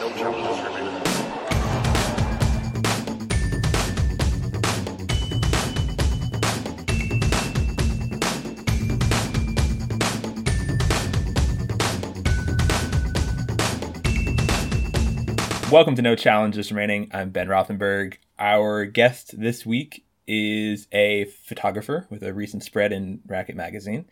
No. Welcome to No Challenges Remaining. I'm Ben Rothenberg. Our guest this week is a photographer with a recent spread in Racquet Magazine.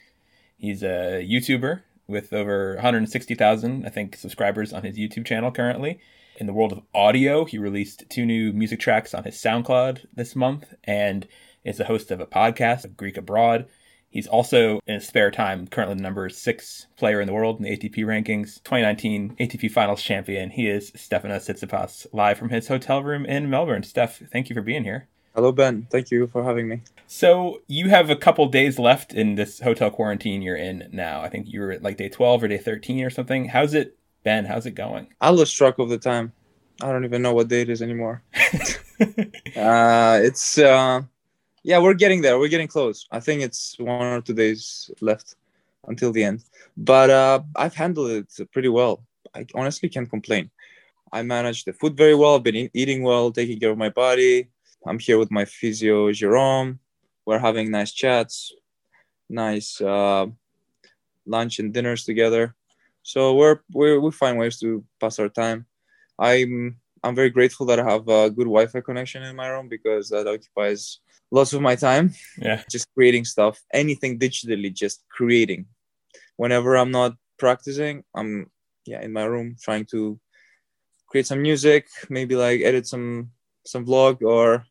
He's a YouTuber with over 160,000, I think, subscribers on his YouTube channel currently. In the world of audio, he released two new music tracks on his SoundCloud this month and is the host of a podcast, Greek Abroad. He's also, in his spare time, currently the number six player in the world in the ATP rankings. 2019 ATP Finals champion. He is Stefanos Tsitsipas, live from his hotel room in Melbourne. Steph, thank you for being here. Hello, Ben. Thank you for having me. So you have a couple days left in this hotel quarantine you're in now. I think you were at like day 12 or day 13 or something. How's it been? How's it going? I lost track of the time. I don't even know what day it is anymore. uh, it's uh, yeah, we're getting there. We're getting close. I think it's one or two days left until the end. But uh, I've handled it pretty well. I honestly can't complain. I managed the food very well. I've been eating well, taking care of my body. I'm here with my physio Jerome. We're having nice chats, nice uh, lunch and dinners together. So we're, we're we find ways to pass our time. I'm I'm very grateful that I have a good Wi-Fi connection in my room because that occupies lots of my time. Yeah. Just creating stuff, anything digitally, just creating. Whenever I'm not practicing, I'm yeah in my room trying to create some music, maybe like edit some some vlog or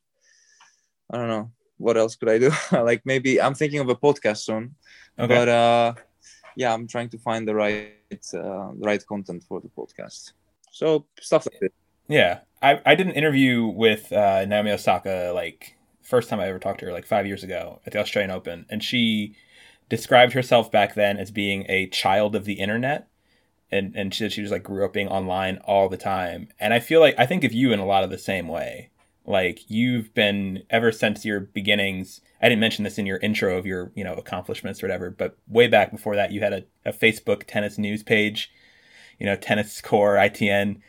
I don't know what else could I do. like maybe I'm thinking of a podcast soon, Okay. but uh, yeah, I'm trying to find the right uh, the right content for the podcast. So stuff like this. yeah. I, I did an interview with uh, Naomi Osaka like first time I ever talked to her like five years ago at the Australian Open, and she described herself back then as being a child of the internet. And, and she, she just like grew up being online all the time. And I feel like I think of you in a lot of the same way. Like you've been ever since your beginnings. I didn't mention this in your intro of your, you know, accomplishments or whatever, but way back before that, you had a, a Facebook tennis news page, you know, tennis score, ITN.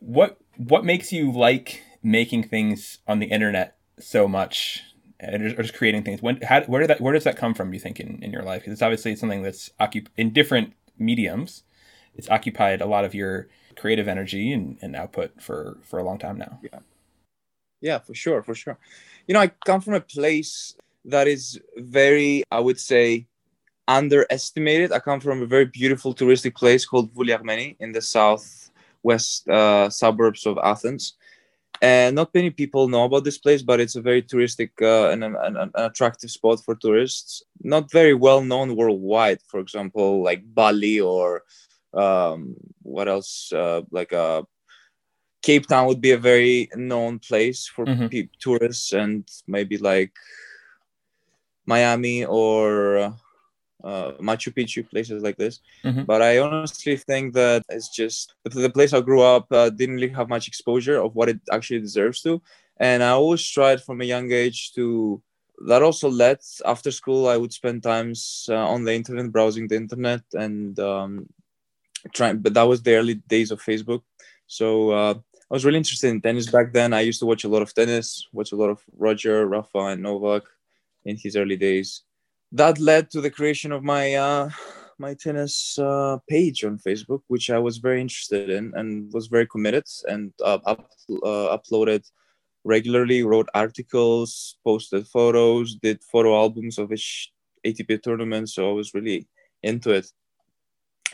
What what makes you like making things on the internet so much or just creating things when how, where did that where does that come from you think in, in your life because it's obviously something that's occup- in different mediums it's occupied a lot of your creative energy and, and output for for a long time now Yeah, yeah, for sure, for sure. You know, I come from a place that is very, I would say, underestimated. I come from a very beautiful touristic place called Vouliagmeni in the southwest uh, suburbs of Athens. And not many people know about this place, but it's a very touristic uh, and an, an, an attractive spot for tourists. Not very well known worldwide, for example, like Bali or um, what else, uh, like uh, Cape Town would be a very known place for Mhm. pe- tourists, and maybe like Miami or uh, Machu Picchu, places like this. Mhm. But I honestly think that it's just the, the place I grew up uh, didn't really have much exposure of what it actually deserves to, and I always tried from a young age to. That also led after school. I would spend times uh, on the internet, browsing the internet, and um, trying. But that was the early days of Facebook, so uh, I was really interested in tennis back then. I used to watch a lot of tennis, watch a lot of Roger, Rafa, and Novak in his early days. That led to the creation of my uh, my tennis uh, page on Facebook, which I was very interested in and was very committed and uh, up, uh, uploaded regularly, wrote articles, posted photos, did photo albums of each ATP tournament. So I was really into it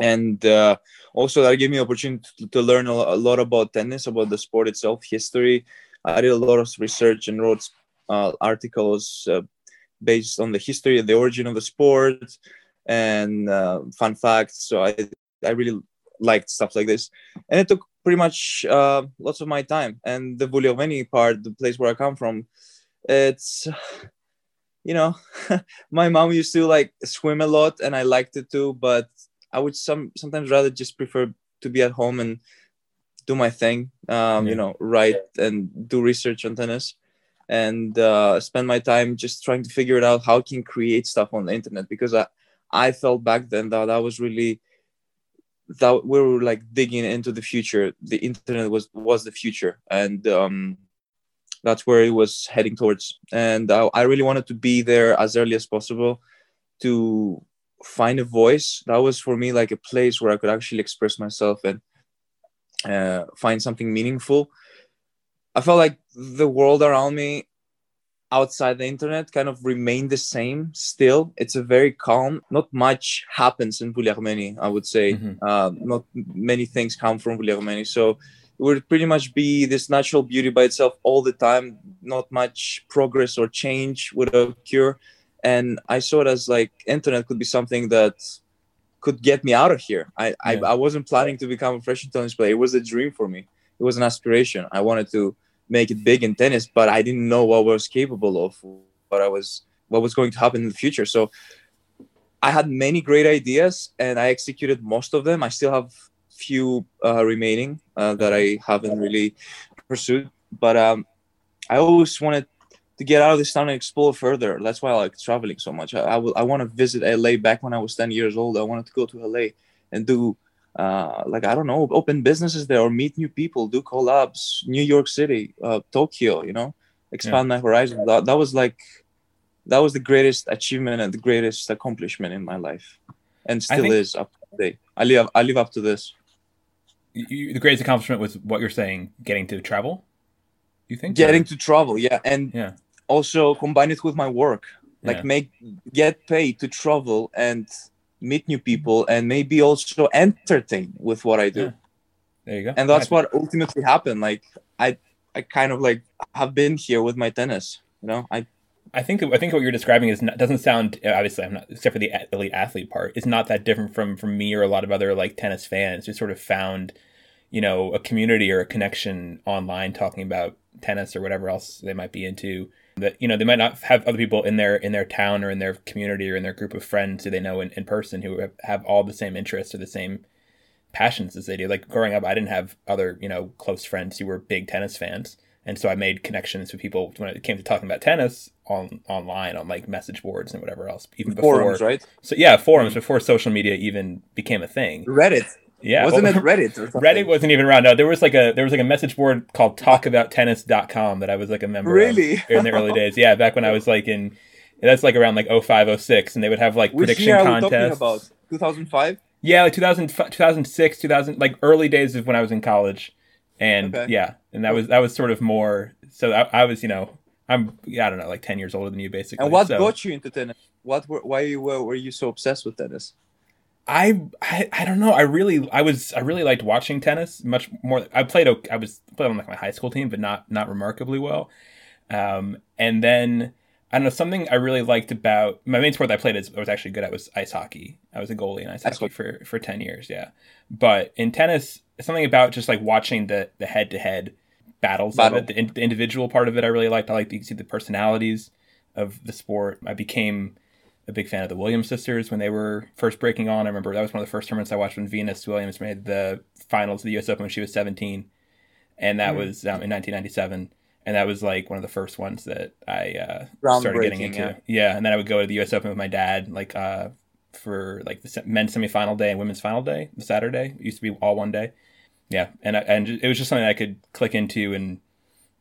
and uh, also that gave me opportunity to, to learn a, a lot about tennis about the sport itself history. I did a lot of research and wrote uh, articles uh, based on the history the origin of the sport and uh, fun facts. So i i really liked stuff like this. And it took pretty much uh, lots of my time. And the Vouliagmeni part the place where i come from it's you know my mom used to like swim a lot and i liked it too but I would some sometimes rather just prefer to be at home and do my thing. Um, Yeah. You know, write and do research on tennis, and uh, spend my time just trying to figure it out how I can create stuff on the internet because I I felt back then that that was really that we were like digging into the future. The internet was was the future, and um, that's where it was heading towards. And I, I really wanted to be there as early as possible to find a voice. That was for me like a place where I could actually express myself and uh, find something meaningful. I felt like the world around me outside the internet kind of remained the same still it's a very calm not much happens in Vouliagmeni I would say mm-hmm. uh, not many things come from Vouliagmeni so it would pretty much be this natural beauty by itself all the time not much progress or change would occur and I saw it as like internet could be something that could get me out of here I, yeah. I, I wasn't planning to become a professional tennis player it was a dream for me it was an aspiration I wanted to make it big in tennis, but I didn't know what I was capable of, what I was, what was going to happen in the future. So I had many great ideas, and I executed most of them. I still have few uh, remaining uh, that I haven't really pursued, but um, I always wanted to get out of this town and explore further. That's why I like traveling so much. I, I, I want to visit LA. Back when I was ten years old, I wanted to go to LA and do uh, like I don't know, open businesses there or meet new people, do collabs. New York City, uh, Tokyo, you know, expand yeah. my horizon. That, that was like, that was the greatest achievement and the greatest accomplishment in my life, and still think, is up to date. I live, I live up to this. You, the greatest accomplishment was what you're saying, getting to travel. You think getting or? to travel, yeah, and yeah. Also combine it with my work, like yeah. make get paid to travel and meet new people, and maybe also entertain with what I do. Yeah. There you go. And that's what ultimately happened. Like I, I kind of like have been here with my tennis. You know, I I think I think what you're describing is not, doesn't sound obviously I'm not except for the elite athlete part. It's not that different from from me or a lot of other like tennis fans who sort of found, you know, a community or a connection online talking about tennis or whatever else they might be into that you know they might not have other people in their in their town or in their community or in their group of friends who they know in, in person who have, have all the same interests or the same passions as they do. Like growing up i didn't have other you know close friends who were big tennis fans. And so i made connections with people when it came to talking about tennis on online on like message boards and whatever else even before forums right? So yeah forums mm. before social media even became a thing. Reddit yeah, wasn't well, it Reddit? Reddit wasn't even around. No, there was like a there was like a message board called talkabouttennis.com that I was like a member really? of in the early days. Yeah, back when I was like in that's like around like 05, 06, and they would have like Which prediction year contests. about 2005. Yeah, like 2000, 2006, 2000, like early days of when I was in college, and okay. yeah, and that was that was sort of more. So I, I was, you know, I'm yeah I don't know, like ten years older than you, basically. And what so. got you into tennis? What were, why were, were you so obsessed with tennis? I, I I don't know. I really I was I really liked watching tennis much more. I played I was played on like my high school team, but not not remarkably well. Um, and then I don't know something I really liked about my main sport that I played is I was actually good at was ice hockey. I was a goalie in ice hockey for for ten years. Yeah, but in tennis, something about just like watching the the head to head battles Battle. of it, the, in, the individual part of it, I really liked. I liked to see the personalities of the sport. I became a big fan of the Williams sisters when they were first breaking on. I remember that was one of the first tournaments I watched when Venus Williams made the finals of the U.S. Open when she was 17, and that mm was um, in 1997. And that was like one of the first ones that I uh, started getting into. Yeah. yeah. and then I would go to the U.S. Open with my dad, like uh, for like the men's semifinal day and women's final day, the Saturday. It used to be all one day. Yeah, and and it was just something I could click into and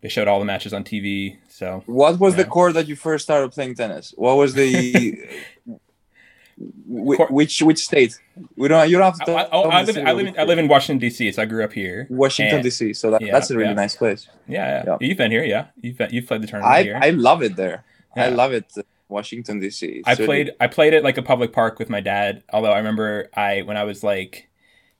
they showed all the matches on TV. So what was the court that you first started playing tennis? What was the which which state? We don't. You don't have to. I, I, I live. I live, in, I live in Washington D.C., so I grew up here. Washington D.C. So that, yeah, that's a really yeah. nice place. Yeah, yeah, You've been here, yeah. You've been, you've played the tournament I, here. I love it there. I love it. Washington D.C. I played. I played at like a public park with my dad. Although I remember I when I was like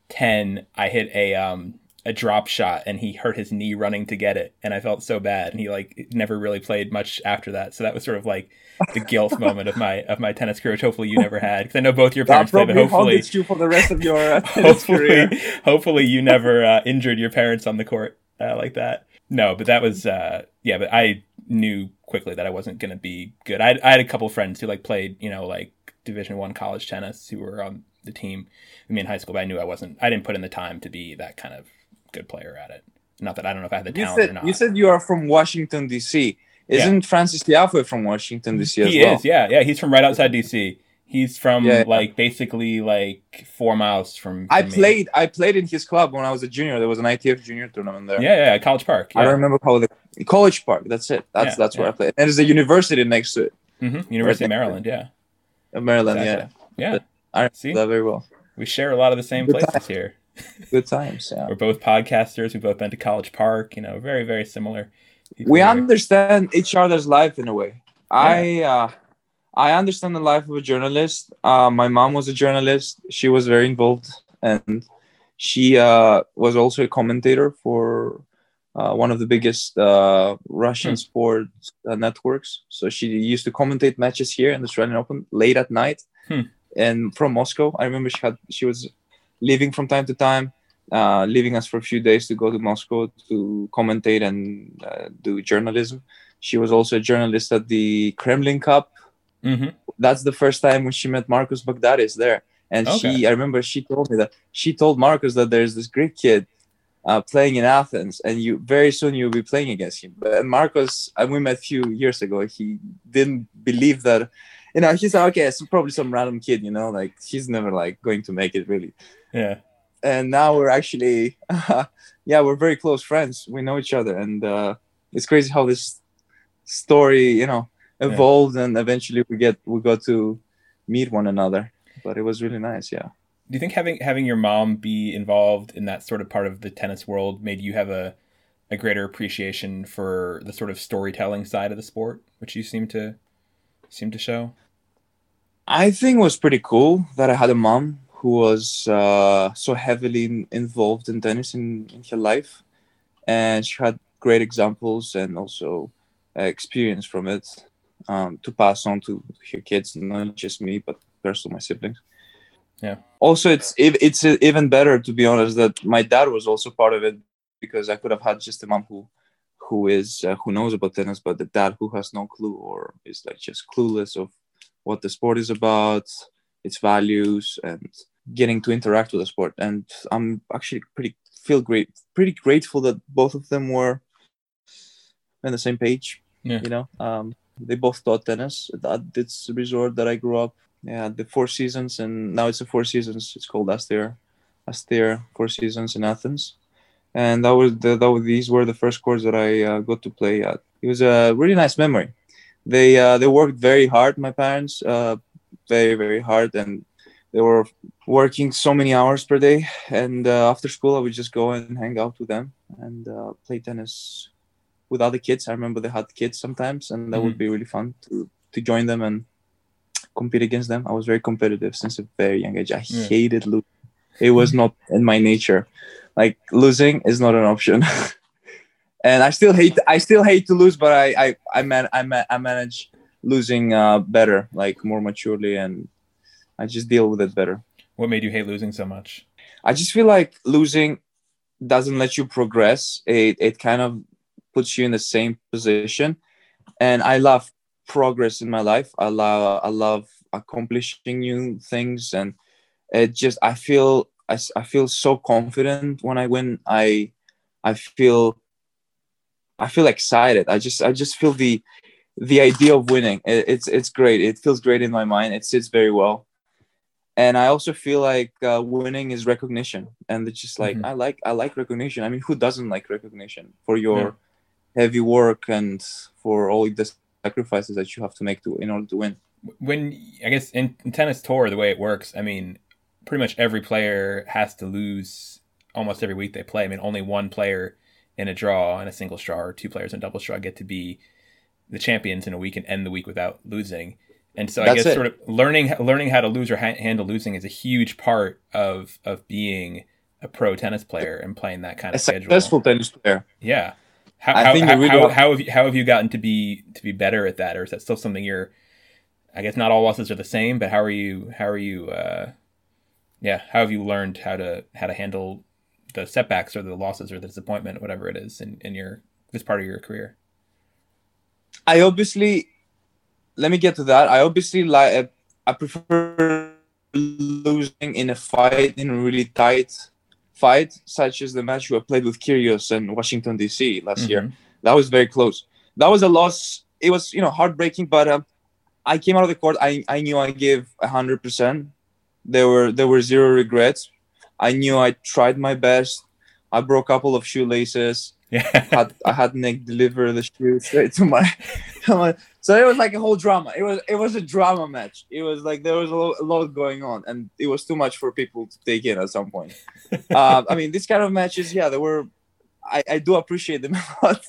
ten, I hit a um a drop shot and he hurt his knee running to get it. And I felt so bad. And he like never really played much after that. So that was sort of like the guilt moment of my of my tennis career which hopefully you never had because I know both your parents played but hopefully you for the rest of your uh, hopefully career. hopefully you never uh, injured your parents on the court uh, like that. No but that was uh, yeah but I knew quickly that I wasn't going to be good. I, I had a couple friends who like played you know like division one college tennis who were on the team I mean in high school but I knew I wasn't I didn't put in the time to be that kind of good player at it. Not that I don't know if I have the talent said, or not. You said you are from Washington D.C. Isn't yeah. Frances Tiafoe from Washington D.C. as he well? is. Yeah, yeah. He's from right outside D.C. He's from Yeah, yeah. like basically like four miles from. I from me. played. I played in his club when I was a junior. There was an ITF junior tournament there. Yeah, yeah, College Park. I Yeah. remember how the College Park. That's it. That's Yeah, that's where yeah. I played. And there's a university next to it, hmm University of Maryland. Yeah. Maryland. Exactly. Yeah. But I See? that very well. We share a lot of the same Good places here. Good times. Yeah. We're both podcasters. We've both been to College Park. You know, very, very similar. we understand each other's life in a way. I uh, I understand the life of a journalist. Uh, my mom was a journalist. She was very involved, and she uh, was also a commentator for uh, one of the biggest uh, Russian Hmm. sports uh, networks. So she used to commentate matches here in the Australian Open late at night, Hmm. and from Moscow. I remember she had she was leaving from time to time uh, leaving us for a few days to go to Moscow to commentate and uh, do journalism. She was also a journalist at the Kremlin Cup. Mhm. That's the first time when she met Marcos Baghdatis there. And Okay. she, I remember she told me that she told Marcos that there's this Greek kid uh, playing in Athens, and you very soon you'll be playing against him. But Marcos, and we met a few years ago, he didn't believe that. You know, he's like, okay, it's probably some random kid. You know, like he's never like going to make it really Yeah. and now we're actually yeah we're very close friends. We know each other. And uh, it's crazy how this story you know evolved and eventually we get we got to meet one another. But it was really nice yeah. Do you think having having your mom be involved in that sort of part of the tennis world made you have a a greater appreciation for the sort of storytelling side of the sport, which you seem to seem to show? i think it was pretty cool that i had a mom who was uh, so heavily in, involved in tennis in, in her life and she had great examples and also uh, experience from it um, to pass on to her kids not just me but also my siblings Yeah. also it's it's even better to be honest that my dad was also part of it because i could have had just a mom who who is uh, who knows about tennis but the dad who has no clue or is like just clueless of what the sport is about its values and getting to interact with the sport. And i'm actually pretty feel great pretty grateful that both of them were on the same page Yeah. you know? Um, they both taught tennis at this resort that i grew up. Yeah the four seasons and now it's a four seasons. It's called Astir Astir four seasons in athens. And that was the that was, these were the first courts that i uh, got to play at. It was a really nice memory. They uh, they worked very hard my parents uh, very very hard and they were working so many hours per day. And uh, after school i would just go and hang out with them and uh, play tennis with other kids. I remember they had kids sometimes and that would be really fun to to join them and compete against them. I was very competitive since a very young age. I Yeah. hated losing it was not in my nature. Like losing is not an option. And i still hate i still hate to lose but i i i, man, I, man, I manage losing uh better like more maturely and i just deal with it better What made you hate losing so much? I just feel like losing doesn't let you progress. It it kind of puts you in the same position. And I love progress in my life. I love I love accomplishing new things and it just I feel I, I feel so confident when I win. I I feel I feel excited. I just I just feel the the idea of winning. It, it's it's great. It feels great in my mind. It sits very well and I also feel like uh, winning is recognition, and it's just like Mhm. I like I like recognition. I mean, who doesn't like recognition for your heavy work and for all the sacrifices that you have to make to in order to win? When I guess in, in tennis tour, the way it works, I mean, pretty much every player has to lose almost every week they play. I mean, only one player in a draw, in a single draw, or two players in a double draw get to be the champions in a week and end the week without losing. And so I That's guess it. sort of learning learning how to lose or ha- handle losing is a huge part of of being a pro tennis player and playing that kind A of schedule. successful tennis player. Yeah. How, I how, think how, really how, have- how have you how have you gotten to be to be better at that, or is that still something you're? I guess not all losses are the same, but how are you? How are you? Uh, yeah, how have you learned how to how to handle the setbacks or the losses or the disappointment, whatever it is, in, in your this part of your career? I obviously let me get to that. I obviously like I prefer losing in a fight in a really tight fight, such as the match we played with Kyrgios in Washington DC last year. Mhm. That was very close. That was a loss. It was you know heartbreaking, but um, I came out of the court. I, I knew I gave hundred percent. There were there were zero regrets. I knew I tried my best. I broke a couple of shoelaces. Yeah. had, I had Nick deliver the shoe straight to my, to my. So it was like a whole drama. It was it was a drama match. It was like there was a lot, a lot going on, and it was too much for people to take in at some point. uh, I mean, this kind of matches, yeah, they were. I, I do appreciate them a lot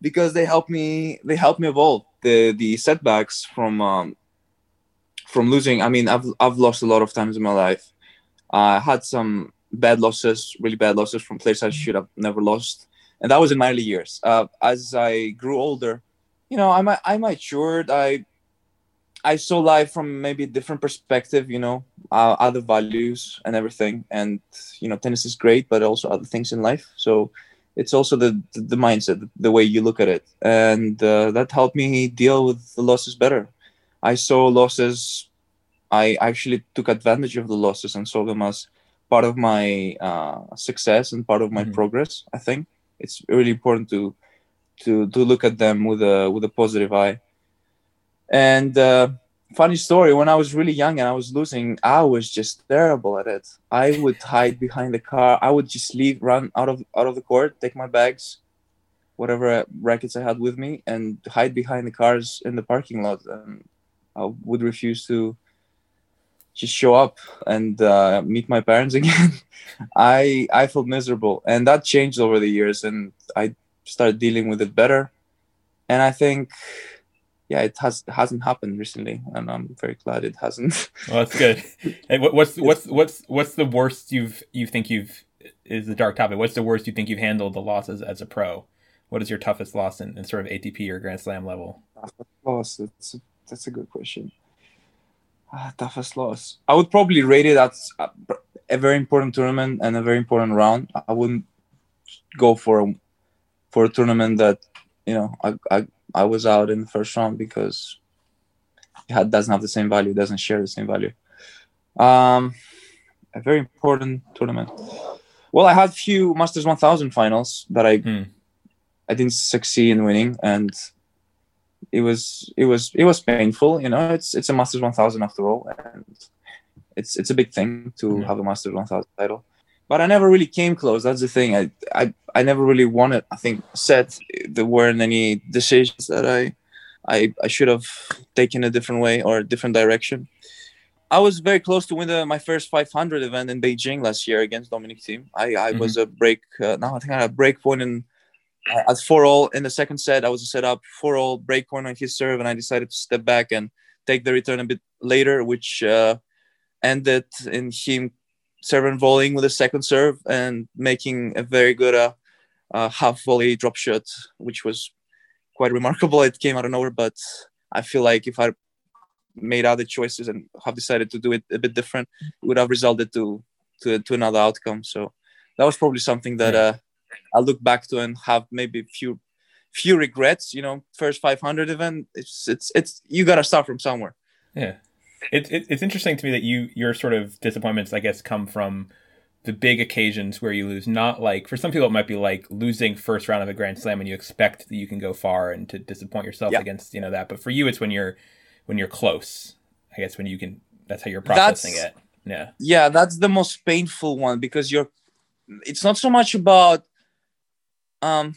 because they help me. They help me evolve. The the setbacks from um, from losing. I mean, I've I've lost a lot of times in my life. I had some bad losses, really bad losses from players I should have never lost, and that was in my early years. Uh, as I grew older, you know, I I matured. I I saw life from maybe a different perspective. You know, uh, other values and everything. And you know, tennis is great, but also other things in life. So it's also the the mindset, the way you look at it, and uh, that helped me deal with the losses better. I saw losses. I actually took advantage of the losses and saw them as part of my uh, success and part of my mm-hmm. progress. I think it's really important to to to look at them with a with a positive eye. And uh, funny story, when I was really young and I was losing, I was just terrible at it. I would hide behind the car. I would just leave, run out of out of the court, take my bags, whatever rackets I had with me, and hide behind the cars in the parking lot. And I would refuse to just show up and uh, meet my parents again. I I felt miserable, and that changed over the years, and I started dealing with it better. And I think, yeah, it has hasn't happened recently, and I'm very glad it hasn't. Well, that's good. hey, what's what's what's what's the worst you've you think you've is the dark topic? What's the worst you think you've handled the losses as a pro? What is your toughest loss in, in sort of ATP or Grand Slam level? Loss. That's a, that's a good question. Uh, toughest loss. I would probably rate it as a, very important tournament and a very important round. I wouldn't go for a, for a tournament that you know I, I I was out in the first round because it had, doesn't have the same value, doesn't share the same value. Um, a very important tournament. Well, I had few Masters 1000 finals that I hmm. I didn't succeed in winning, and it was it was it was painful. You know, it's it's a Masters 1000 after all, and it's it's a big thing to mm-hmm. have a Masters 1000 title. But I never really came close. That's the thing. I I, I never really won it. I think set there weren't any decisions that I I I should have taken a different way or a different direction. I was very close to win the, my first 500 event in Beijing last year against Dominic Thiem. I, I mm-hmm. was a break. Uh, now I think I had a break point in at four all in the second set, I was set up four all break point on his serve, and I decided to step back and take the return a bit later, which uh, ended in him serving volleying with a second serve and making a very good uh, uh, half volley drop shot, which was quite remarkable. It came out of nowhere, but I feel like if I made other choices and have decided to do it a bit different, it would have resulted to to, to another outcome. So that was probably something that. Uh, I look back to and have maybe a few few regrets. You know, first 500 event. It's it's it's you got to start from somewhere. Yeah, it, it, it's interesting to me that you your sort of disappointments, I guess, come from the big occasions where you lose. Not like for some people, it might be like losing first round of a Grand Slam and you expect that you can go far and to disappoint yourself yeah. against you know that. But for you, it's when you're when you're close. I guess when you can. That's how you're processing that's, it. Yeah. Yeah, that's the most painful one because you're. It's not so much about um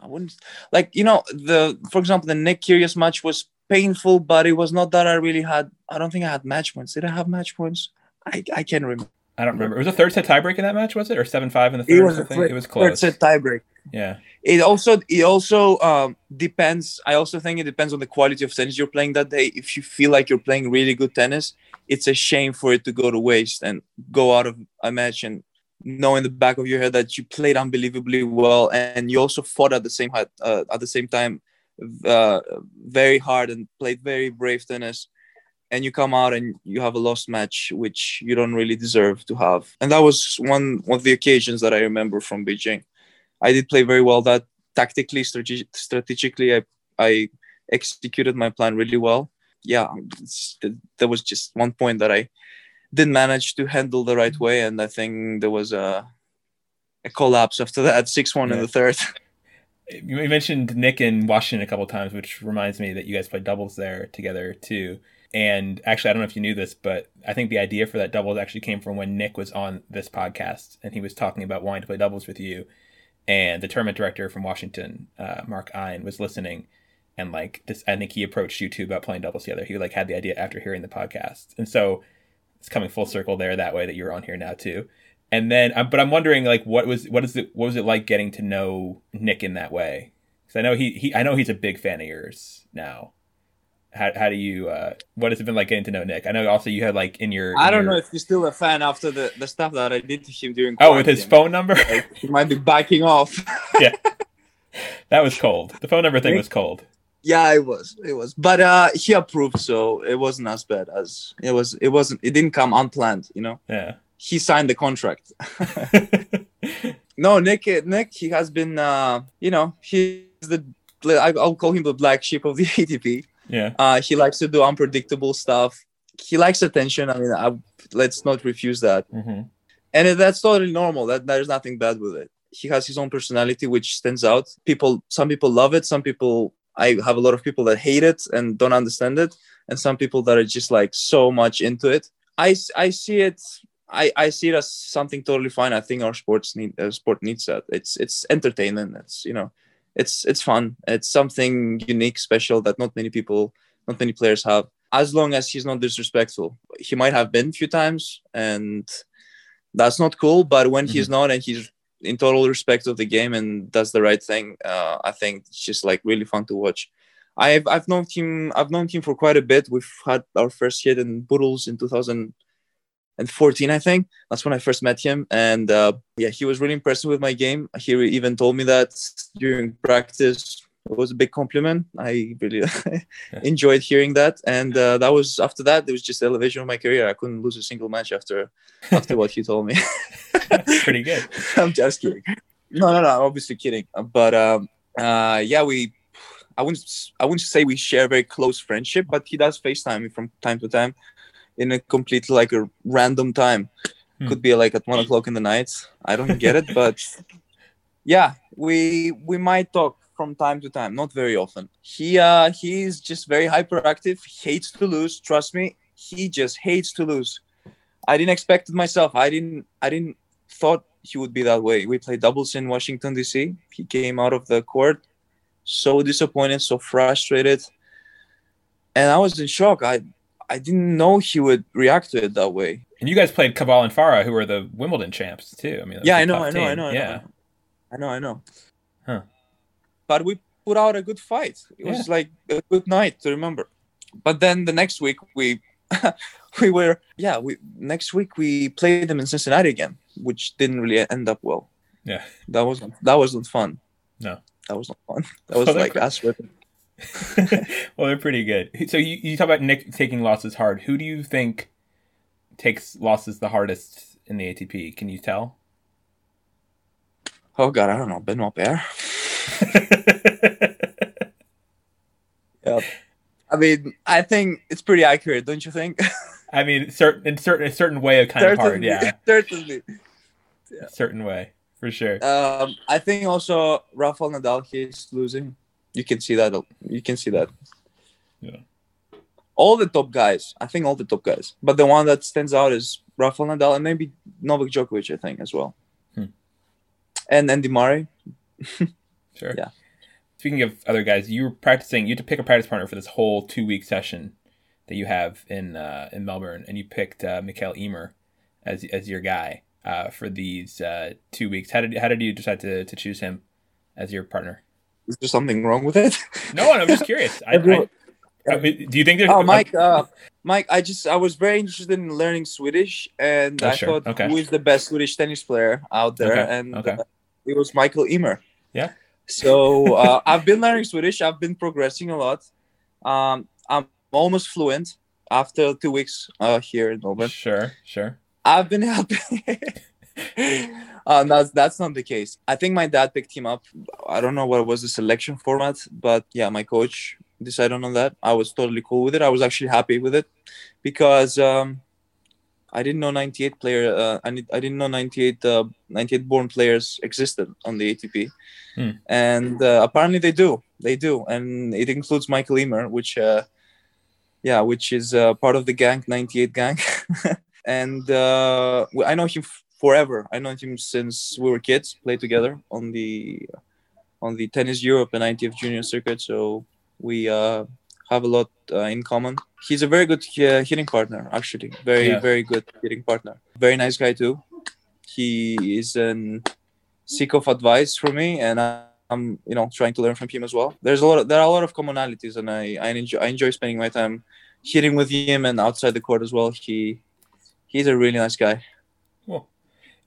I wouldn't like you know the for example the Nick Kyrgios match was painful, but it was not that I really had. I don't think I had match points. Did I have match points? I I can't remember. I don't remember. It was a third set tiebreak in that match, was it, or seven five in the third? It was, a third, it was close. Third set tiebreak. Yeah. It also it also um, depends. I also think it depends on the quality of tennis you're playing that day. If you feel like you're playing really good tennis, it's a shame for it to go to waste and go out of a match and know in the back of your head that you played unbelievably well and you also fought at the same uh, at the same time uh, very hard and played very brave tennis. And you come out and you have a lost match which you don't really deserve to have. And that was one of the occasions that i remember from beijing. I did play very well that tactically strategi- strategically i i executed my plan really well. Yeah there was just one point that i didn't manage to handle the right way, and I think there was a a collapse after that, six one yeah. in the third. You mentioned Nick in Washington a couple times, which reminds me that you guys played doubles there together too. And actually, I don't know if you knew this, but I think the idea for that doubles actually came from when Nick was on this podcast and he was talking about wanting to play doubles with you. And the tournament director from Washington, uh, Mark Ein, was listening. And like this, I think he approached you too about playing doubles together. He like had the idea after hearing the podcast. And so it's coming full circle there that way that you're on here now too. And then, um, but I'm wondering, like, what was what is it? What was it like getting to know Nick in that way? Because I know he, he, I know he's a big fan of yours now. How, how do you? Uh, what has it been like getting to know Nick? I know also you had like in your. In I don't your, know if he's still a fan after the, the stuff that I did to him during. Oh, with his phone number. Like, he might be backing off. yeah, that was cold. The phone number thing was cold. Yeah, it was. It was. But uh he approved, so it wasn't as bad as it was. It wasn't. It didn't come unplanned. You know. Yeah. He signed the contract. no, Nick. Nick. He has been. uh You know, he's the. I'll call him the black sheep of the ATP. yeah. Uh, he likes to do unpredictable stuff. He likes attention. I mean, I, let's not refuse that. hmm And that's totally normal. That there's nothing bad with it. He has his own personality, which stands out. People, some people love it. Some people, I have a lot of people that hate it and don't understand it, and some people that are just like so much into it. I, I see it. I, I see it as something totally fine. I think our sports need uh, sport needs that. It's it's entertainment. It's you know, it's it's fun. It's something unique, special that not many people, not many players have. As long as he's not disrespectful, he might have been a few times, and that's not cool. But when he's not and he's in total respect of the game and does the right thing, uh, I think it's just like really fun to watch. I've I've known him I've known him for quite a bit. We've had our first hit in Boodles in 2014, I think. That's when I first met him, and uh, yeah, he was really impressed with my game. He even told me that during practice. It was a big compliment. I really enjoyed hearing that, and uh, that was after that. It was just the elevation of my career. I couldn't lose a single match after after what he told me. That's pretty good. I'm just kidding. No, no, no. I'm obviously kidding. But um, uh, yeah, we. I wouldn't. I wouldn't say we share a very close friendship, but he does FaceTime me from time to time, in a completely like a random time. Hmm. Could be like at one o'clock in the night. I don't get it, but yeah, we we might talk from time to time. Not very often. He uh he is just very hyperactive. Hates to lose. Trust me. He just hates to lose. I didn't expect it myself. I didn't. I didn't thought he would be that way. We played doubles in Washington D.C. He came out of the court so disappointed, so frustrated, and I was in shock. I I didn't know he would react to it that way. And you guys played Cabal and Farah, who were the Wimbledon champs too. I mean, Yeah, I know, I know, I know, I Yeah. know. I know, I know. Huh. But we put out a good fight. It was like a good night to remember. But then the next week we we were yeah, we next week we played them in Cincinnati again, which didn't really end up well. Yeah. That wasn't that wasn't fun. No. That was not fun. That was Well, like ass whipping. well, they're pretty good. So you, you talk about Nick taking losses hard. Who do you think takes losses the hardest in the ATP? Can you tell? Oh god, I don't know. Benoit Paire. I mean, I think it's pretty accurate, don't you think? I mean, certain in certain a certain way of kind of hard. Certainly, Yeah, Certainly. a certain way for sure. Um, I think also Rafael Nadal he's losing. You can see that. You can see that. Yeah. All the top guys. I think all the top guys. But the one that stands out is Rafael Nadal and maybe Novak Djokovic. I think as well. Hmm. And Andy Murray. Sure. Yeah. Speaking of other guys, you were practicing. You had to pick a practice partner for this whole two week session that you have in uh, in Melbourne, and you picked uh, Mikael Ymer as as your guy uh, for these uh, two weeks. How did how did you decide to, to choose him as your partner? Is there something wrong with it? No, I'm just curious. I, I, I mean, do you think there's? Oh, Mike. Uh, Mike, I just I was very interested in learning Swedish, and Oh, I sure. thought Okay. who is the best Swedish tennis player out there, Okay. and Okay. uh, it was Michael Ymer. Yeah. So uh, I've been learning Swedish. I've been progressing a lot. Um, I'm almost fluent after two weeks uh, here in Melbourne. Sure, sure. I've been helping. uh, that's that's not the case. I think my dad picked him up. I don't know what was the selection format, but yeah, my coach decided on that. I was totally cool with it. I was actually happy with it because um, I didn't know 98 player. Uh, I, I didn't know 98 uh, 98 born players existed on the ATP, Hmm. and uh, apparently they do. They do, and it includes Michael Ymer, which, uh, yeah, which is uh, part of the gang 98 gang, and uh, I know him f- forever. I know him since we were kids. Played together on the on the tennis Europe and ITF Junior circuit, so we uh, have a lot uh, in common. He's a very good uh, hitting partner, actually. Very, Yeah. very good hitting partner. Very nice guy too. He is an seek of advice for me, and I'm, you know, trying to learn from him as well. There's a lot. Of, there are a lot of commonalities, and I, I enjoy, I enjoy spending my time hitting with him and outside the court as well. He, he's a really nice guy. Cool.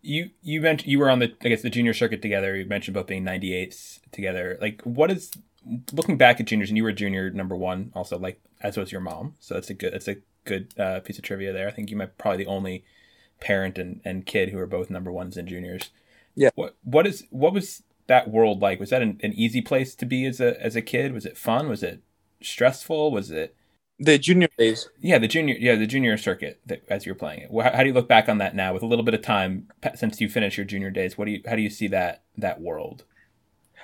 You you mentioned you were on the I guess the junior circuit together. You mentioned both being 98s together. Like what is looking back at juniors and you were junior number one also like as was your mom. So that's a good that's a good uh, piece of trivia there. I think you might probably the only parent and, and kid who are both number ones in juniors. Yeah. What what is what was that world like? Was that an, an easy place to be as a as a kid? Was it fun? Was it stressful? Was it The junior days. yeah, the junior, yeah, the junior circuit that, as you're playing it. How, how do you look back on that now with a little bit of time since you finished your junior days? What do you, how do you see that that world?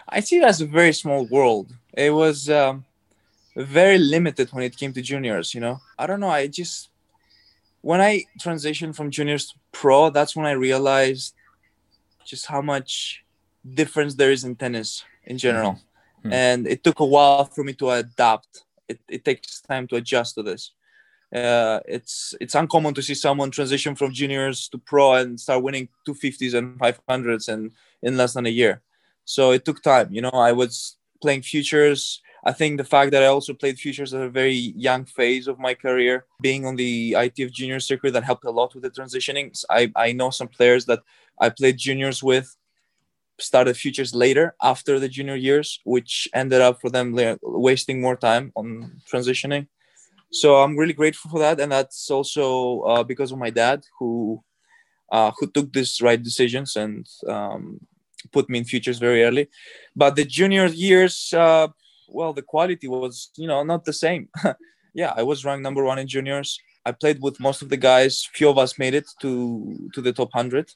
I see it as a very small world. It was um, very limited when it came to juniors. You know, I don't know. I just when I transitioned from juniors to pro, that's when I realized just how much difference there is in tennis in general. Mhm. And it took a while for me to adapt. It, it takes time to adjust to this. Uh, it's it's uncommon to see someone transition from juniors to pro and start winning 250s and 500s and in less than a year. So it took time. You know, I was playing futures. I think the fact that I also played futures at a very young phase of my career, being on the ITF junior circuit, that helped a lot with the transitioning. I, I know some players that I played juniors with started futures later after the junior years, which ended up for them wasting more time on transitioning. So I'm really grateful for that, and that's also uh, because of my dad who uh, who took these right decisions and um, put me in futures very early. But the junior years, uh, well, the quality was you know not the same. yeah, I was ranked number one in juniors. I played with most of the guys. Few of us made it to to the top hundred.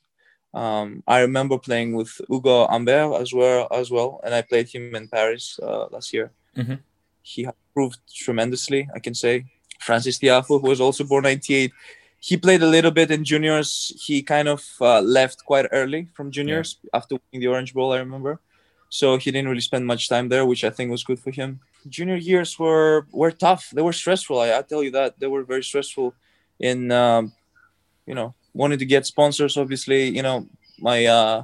Um, I remember playing with Ugo Humbert as well as well, and I played him in Paris uh, last year. Mhm. He improved tremendously, I can say. Frances Tiafoe, who was also born '98, he played a little bit in juniors. He kind of uh, left quite early from juniors after winning the Orange Bowl. I remember, so he didn't really spend much time there, which I think was good for him. Junior years were were tough. They were stressful. I, I tell you that they were very stressful. In um, you know wanted to get sponsors. Obviously, you know my uh,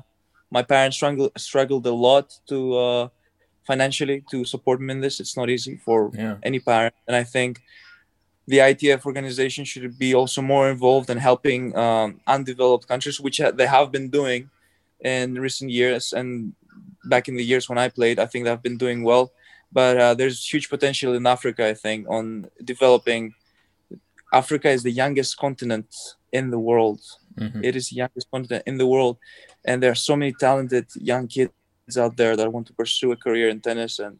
my parents struggled struggled a lot to uh, financially to support me in this. It's not easy for Yeah. any parent, and I think the ITF organization should be also more involved in helping um, undeveloped countries, which ha- they have been doing in recent years and back in the years when I played. I think they've been doing well, but uh, there's huge potential in Africa. I think on developing. Africa is the youngest continent in the world. Mhm. It is the youngest continent in the world, and there are so many talented young kids out there that want to pursue a career in tennis and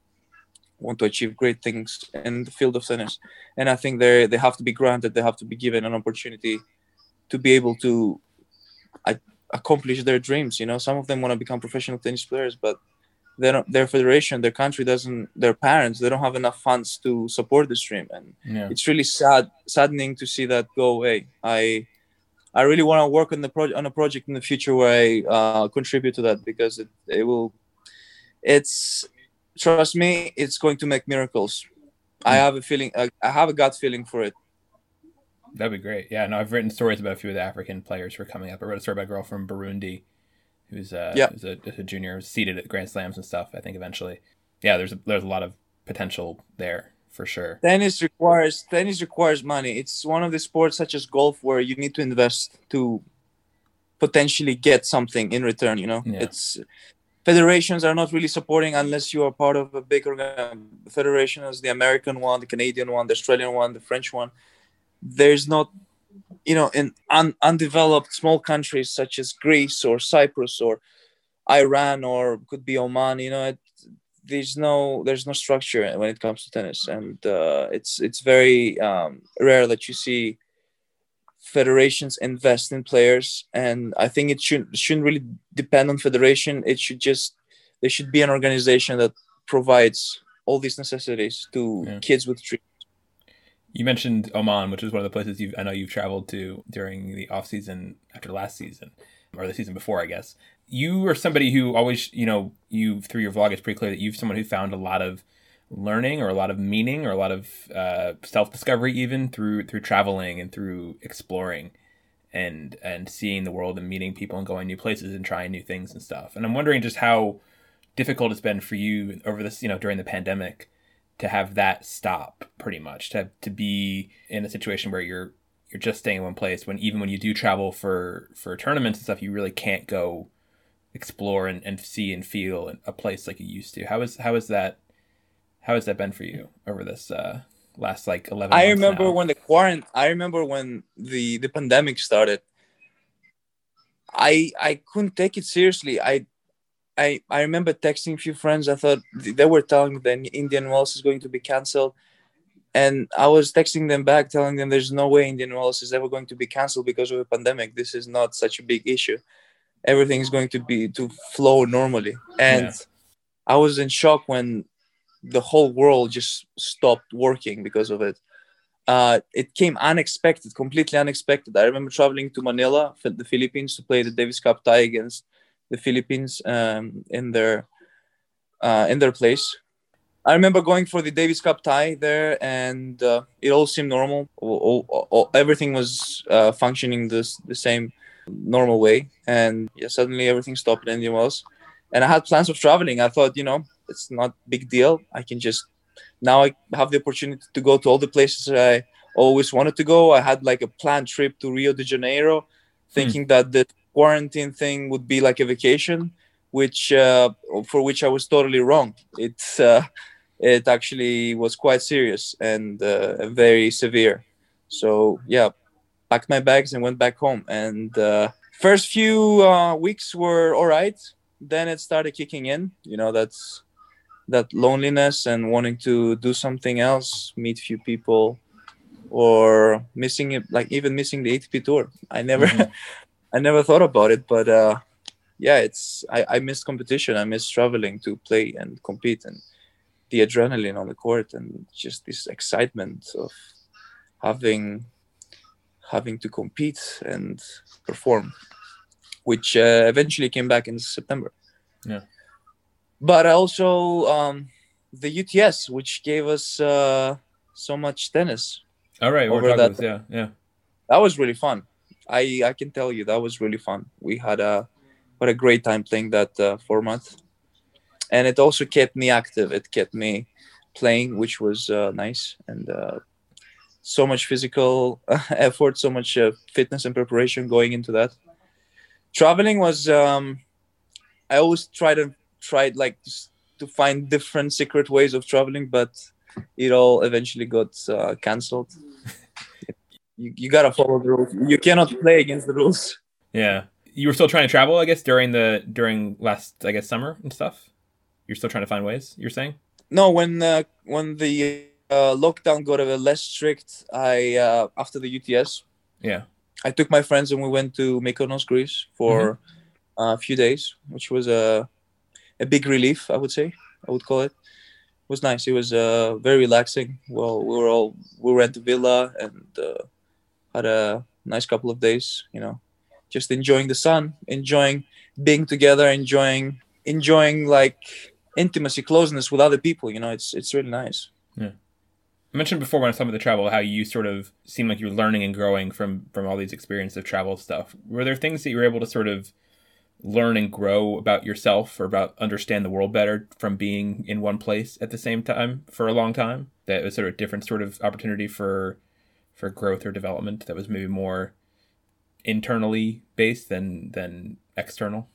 want to achieve great things in the field of tennis. And I think they they have to be granted, they have to be given an opportunity to be able to accomplish their dreams. You know, some of them want to become professional tennis players, but they don't, their federation, their country doesn't, their parents, they don't have enough funds to support this dream. And Yeah. it's really sad, saddening to see that go away. I I really want to work on the project on a project in the future where I uh, contribute to that because it, it will. It's trust me, it's going to make miracles. I have a feeling. I I have a gut feeling for it. That'd be great. Yeah, no, I've written stories about a few of the African players who are coming up. I wrote a story about a girl from Burundi who's uh, Yeah. who's a, who's a junior, seated at Grand Slams and stuff. I think eventually, yeah, there's a, there's a lot of potential there for sure. Tennis requires tennis requires money. It's one of the sports such as golf where you need to invest to potentially get something in return. You know, Yeah. it's federations are not really supporting unless you are part of a big federation as the American one, the Canadian one, the Australian one, the French one. There's not, you know, in un- undeveloped small countries such as Greece or Cyprus or Iran or could be Oman. You know, it, there's no there's no structure when it comes to tennis, and uh, it's it's very um, rare that you see federations invest in players and i think it should shouldn't really depend on federation it should just there should be an organization that provides all these necessities to Yeah. kids with dreams You mentioned Oman, which is one of the places you've, I know you've traveled to during the off season after last season, or the season before, I guess. You are somebody who always, you know, you through your vlog, it's pretty clear that you're someone who found a lot of learning or a lot of meaning or a lot of uh, self discovery even through through traveling and through exploring and and seeing the world and meeting people and going new places and trying new things and stuff. And I'm wondering just how difficult it's been for you over this, you know, during the pandemic to have that stop pretty much to to be in a situation where you're you're just staying in one place when even when you do travel for for tournaments and stuff you really can't go explore and, and see and feel a place like you used to how is how is that how has that been for you over this uh last like 11 I remember now? when the quarant I remember when the the pandemic started. I I couldn't take it seriously. I I I remember texting a few friends. I thought they were telling me that Indian Wells is going to be cancelled, and I was texting them back, telling them there's no way Indian Wells is ever going to be cancelled because of a pandemic. This is not such a big issue. Everything is going to be to flow normally, and Yeah. I was in shock when the whole world just stopped working because of it. Uh, it came unexpected, completely unexpected. I remember traveling to Manila, the Philippines, to play the Davis Cup tie against the Philippines um, in their uh, in their place. I remember going for the Davis Cup tie there, and uh, it all seemed normal. All, all- all- everything was uh, functioning this the same normal way, and yeah, suddenly everything stopped in Indian Wells. And I had plans of traveling. I thought, you know, it's not big deal. I can just now I have the opportunity to go to all the places I always wanted to go. I had like a planned trip to Rio de Janeiro, thinking that the quarantine thing would be like a vacation, which uh, for which I was totally wrong. It's uh, it actually was quite serious and uh, very severe. So yeah, packed my bags and went back home. And uh, first few uh, weeks were all right. Then it started kicking in. You know that's that loneliness and wanting to do something else, meet few people, or missing it, like even missing the ATP tour. I never, Mhm. I never thought about it, but uh, yeah, it's I, I miss competition. I miss traveling to play and compete and the adrenaline on the court and just this excitement of having having to compete and perform, which uh, eventually came back in September. Yeah. But also um, the UTS, which gave us uh, so much tennis. all right we're over talking that- about yeah yeah That was really fun. I I can tell you that was really fun. We had a what a great time playing that uh, format, and it also kept me active. It kept me playing, which was uh, nice, and uh, so much physical effort, so much uh, fitness and preparation going into that. Traveling was um, I always try to try like to find different secret ways of traveling, but it all eventually got uh, cancelled. You, you gotta follow the rules. You cannot play against the rules. yeah. You were still trying to travel i guess during the during last i guess summer and stuff? You're still trying to find ways you're saying? No, when uh, when the uh, lockdown got a bit less strict, I uh, after the UTS, yeah. I took my friends and we went to Mykonos, Greece for uh, a few days, which was a a big relief, I would say. I would call it. It was nice. It was uh, very relaxing. Well, we were all we were at the villa and uh, had a nice couple of days. You know, just enjoying the sun, enjoying being together, enjoying enjoying like intimacy, closeness with other people. You know, it's it's really nice. Yeah. I mentioned before when I was talking about the travel how you sort of seem like you're learning and growing from from all these experiences of travel stuff. Were there things that you were able to sort of learn and grow about yourself or about understand the world better from being in one place at the same time for a long time? That was sort of a different sort of opportunity for for growth or development that was maybe more internally based than than external.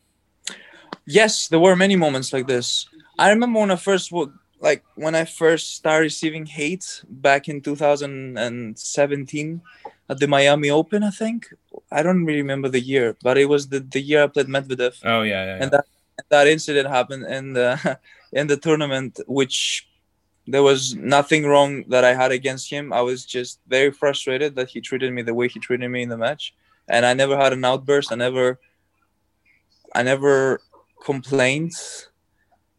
yes there were many moments like this i remember when i first like when i first started receiving hate back in 2017 at the miami open i think i don't really remember the year but it was the, the year i played medvedev Oh yeah, yeah. yeah. and that that incident happened in the in the tournament which there was nothing wrong that I had against him. I was just very frustrated that he treated me the way he treated me in the match, and I never had an outburst. I never, I never complained.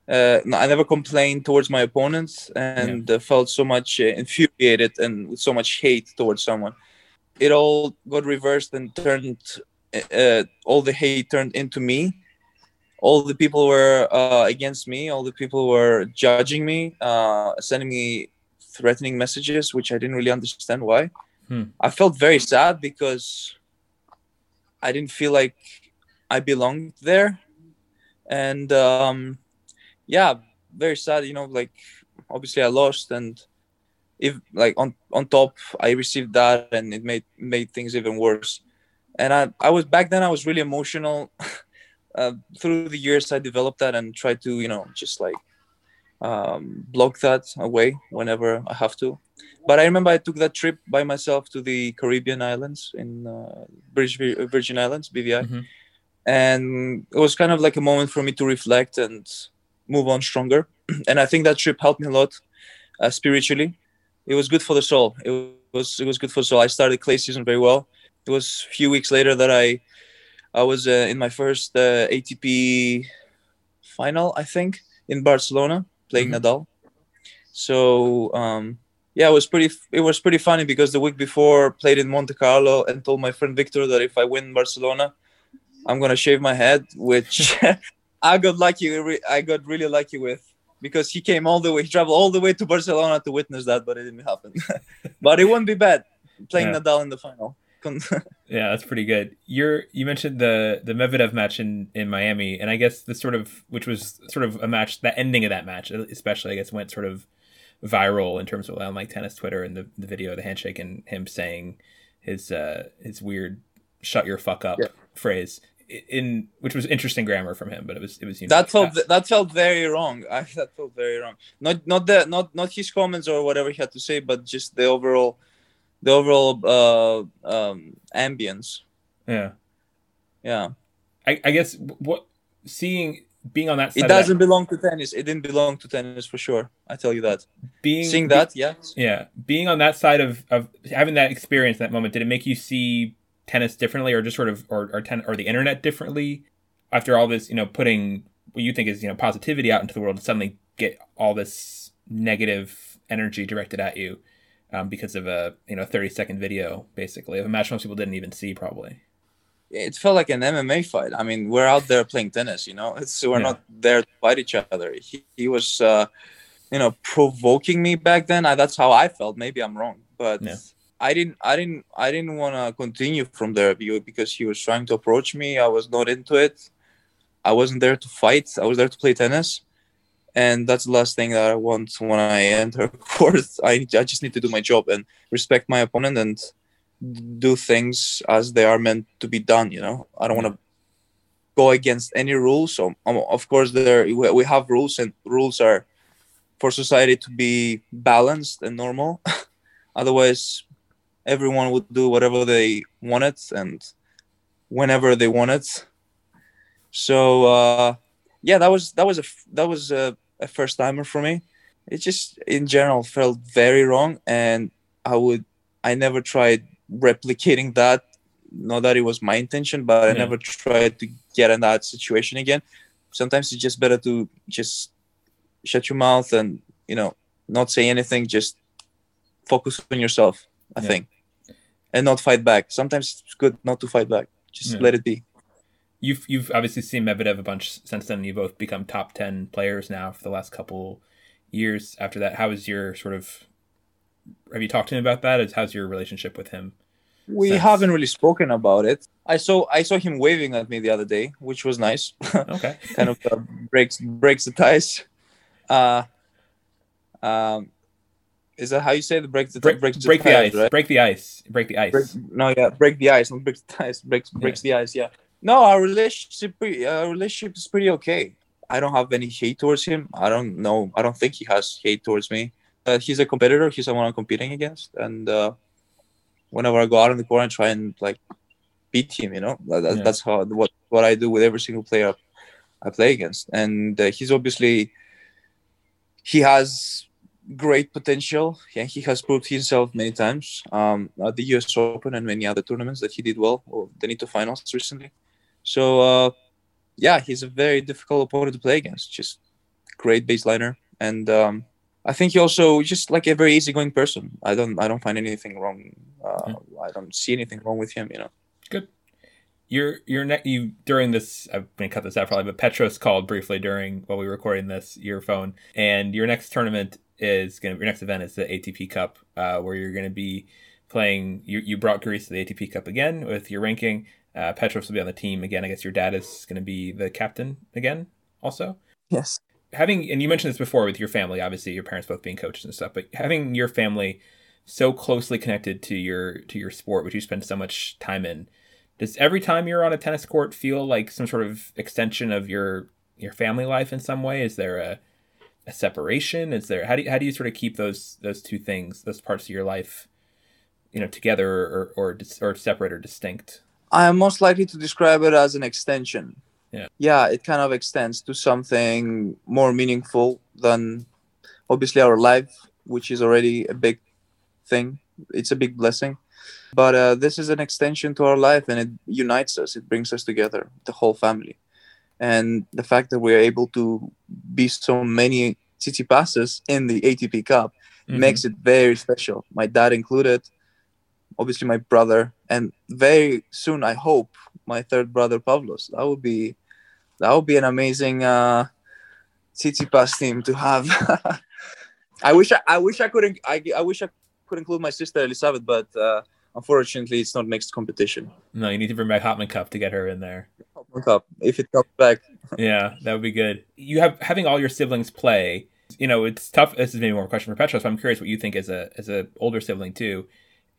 Uh, I never complained towards my opponents, and yeah. uh, felt so much uh, infuriated and with so much hate towards someone. It all got reversed and turned. Uh, all the hate turned into me, all the people were uh, against me all the people were judging me uh, sending me threatening messages which i didn't really understand why hmm. i felt very sad because i didn't feel like i belonged there and um, yeah very sad you know like obviously i lost and if like on on top i received that and it made made things even worse. And i i was back then i was really emotional. Uh, through the years i developed that and tried to you know just like um, block that away whenever i have to. But i remember i took that trip by myself to the caribbean islands in uh, british virgin islands bvi mm-hmm. and it was kind of like a moment for me to reflect and move on stronger. And i think that trip helped me a lot uh, spiritually it was good for the soul it was it was good for the soul i started clay season very well it was a few weeks later that i I was uh, in my first uh, ATP final, I think, in Barcelona, playing mm-hmm. Nadal. So um, yeah, it was pretty. It was pretty funny because the week before played in Monte Carlo and told my friend Victor that if I win Barcelona, I'm gonna shave my head, which I got lucky. I got really lucky with because he came all the way, he traveled all the way to Barcelona to witness that, but it didn't happen. but it wouldn't be bad playing yeah. Nadal in the final. yeah, that's pretty good. You're you mentioned the the Medvedev match in in Miami, and I guess the sort of which was sort of a match. The ending of that match, especially, I guess, went sort of viral in terms of on like tennis Twitter and the the video the handshake and him saying his uh his weird "shut your fuck up" yeah. phrase in which was interesting grammar from him, but it was it was unique. that felt that felt very wrong. I that felt very wrong. Not not the not not his comments or whatever he had to say, but just the overall the overall uh, um, ambience. Yeah, yeah. I, I guess what seeing being on that it doesn't that, belong to tennis. It didn't belong to tennis for sure. I tell you that. Being seeing that, yeah, yeah. Being on that side of of having that experience, that moment, did it make you see tennis differently, or just sort of or or, ten, or the internet differently? After all this, you know, putting what you think is you know positivity out into the world, and suddenly get all this negative energy directed at you um, because of a you know 30 second video basically of a match most people didn't even see probably it felt like an MMA fight. I mean, we're out there playing tennis, you know. It's we're yeah. not there to fight each other. He, he was, uh, you know, provoking me back then. I, that's how I felt. Maybe I'm wrong, but yeah. I didn't, I didn't, I didn't want to continue from there because he was trying to approach me. I was not into it. I wasn't there to fight. I was there to play tennis and that's the last thing that I want when I enter court. I I just need to do my job and respect my opponent and do things as they are meant to be done. You know, I don't want to go against any rules. So um, of course there we have rules and rules are for society to be balanced and normal. Otherwise, everyone would do whatever they wanted and whenever they wanted. So. uh yeah, that was that was a that was a, a first timer for me. It just in general felt very wrong, and I would I never tried replicating that. Not that it was my intention, but yeah. I never tried to get in that situation again. Sometimes it's just better to just shut your mouth and you know not say anything. Just focus on yourself. I yeah. think, and not fight back. Sometimes it's good not to fight back. Just yeah. let it be you've you've obviously seen Medvedev a bunch since then. You both become top ten players now for the last couple years. After that, how is your sort of? Have you talked to him about that? How's your relationship with him? We since? haven't really spoken about it. I saw I saw him waving at me the other day, which was nice. Okay, kind of uh, breaks breaks the ties. Uh, um, is that how you say it? Break the break, break the, the ice, right? break the ice, break the ice. Break, no, yeah, break the ice, not break the ice. Breaks breaks yeah. the ice. Yeah. No, our relationship, our relationship is pretty okay. I don't have any hate towards him. I don't know. I don't think he has hate towards me. Uh, he's a competitor. He's someone I'm competing against, and uh, whenever I go out in the court, I try and like beat him. You know, that, yeah. that's how what what I do with every single player I play against. And uh, he's obviously he has great potential. Yeah, he has proved himself many times um, at the U.S. Open and many other tournaments that he did well. Or the Nitto Finals recently. So uh, yeah, he's a very difficult opponent to play against. Just great baseliner, and um, I think he also just like a very easygoing person. I don't I don't find anything wrong. Uh, I don't see anything wrong with him. You know. Good. Your your ne- you during this I'm gonna cut this out probably, but Petros called briefly during while we were recording this your phone, and your next tournament is gonna your next event is the ATP Cup, uh, where you're gonna be playing. You you brought Greece to the ATP Cup again with your ranking. Uh, Petros will be on the team again. I guess your dad is going to be the captain again, also. Yes. Having and you mentioned this before with your family, obviously your parents both being coaches and stuff, but having your family so closely connected to your to your sport, which you spend so much time in, does every time you're on a tennis court feel like some sort of extension of your your family life in some way? Is there a a separation? Is there how do you, how do you sort of keep those those two things, those parts of your life, you know, together or or or separate or distinct? I am most likely to describe it as an extension. Yeah. Yeah, it kind of extends to something more meaningful than obviously our life, which is already a big thing. It's a big blessing. But uh, this is an extension to our life and it unites us. It brings us together, the whole family. And the fact that we're able to be so many Tsitsipases in the ATP Cup mm-hmm. makes it very special. My dad included obviously my brother, and very soon I hope my third brother Pavlos. That would be that would be an amazing uh, pass team to have. I wish I, I wish I couldn't I, I wish I could include my sister Elizabeth, but uh, unfortunately it's not mixed competition. No, you need to bring back Hopman Cup to get her in there. Hopman Cup, if it comes back. yeah, that would be good. You have having all your siblings play. You know, it's tough. This is maybe more a question for Petros, but I'm curious what you think as a as a older sibling too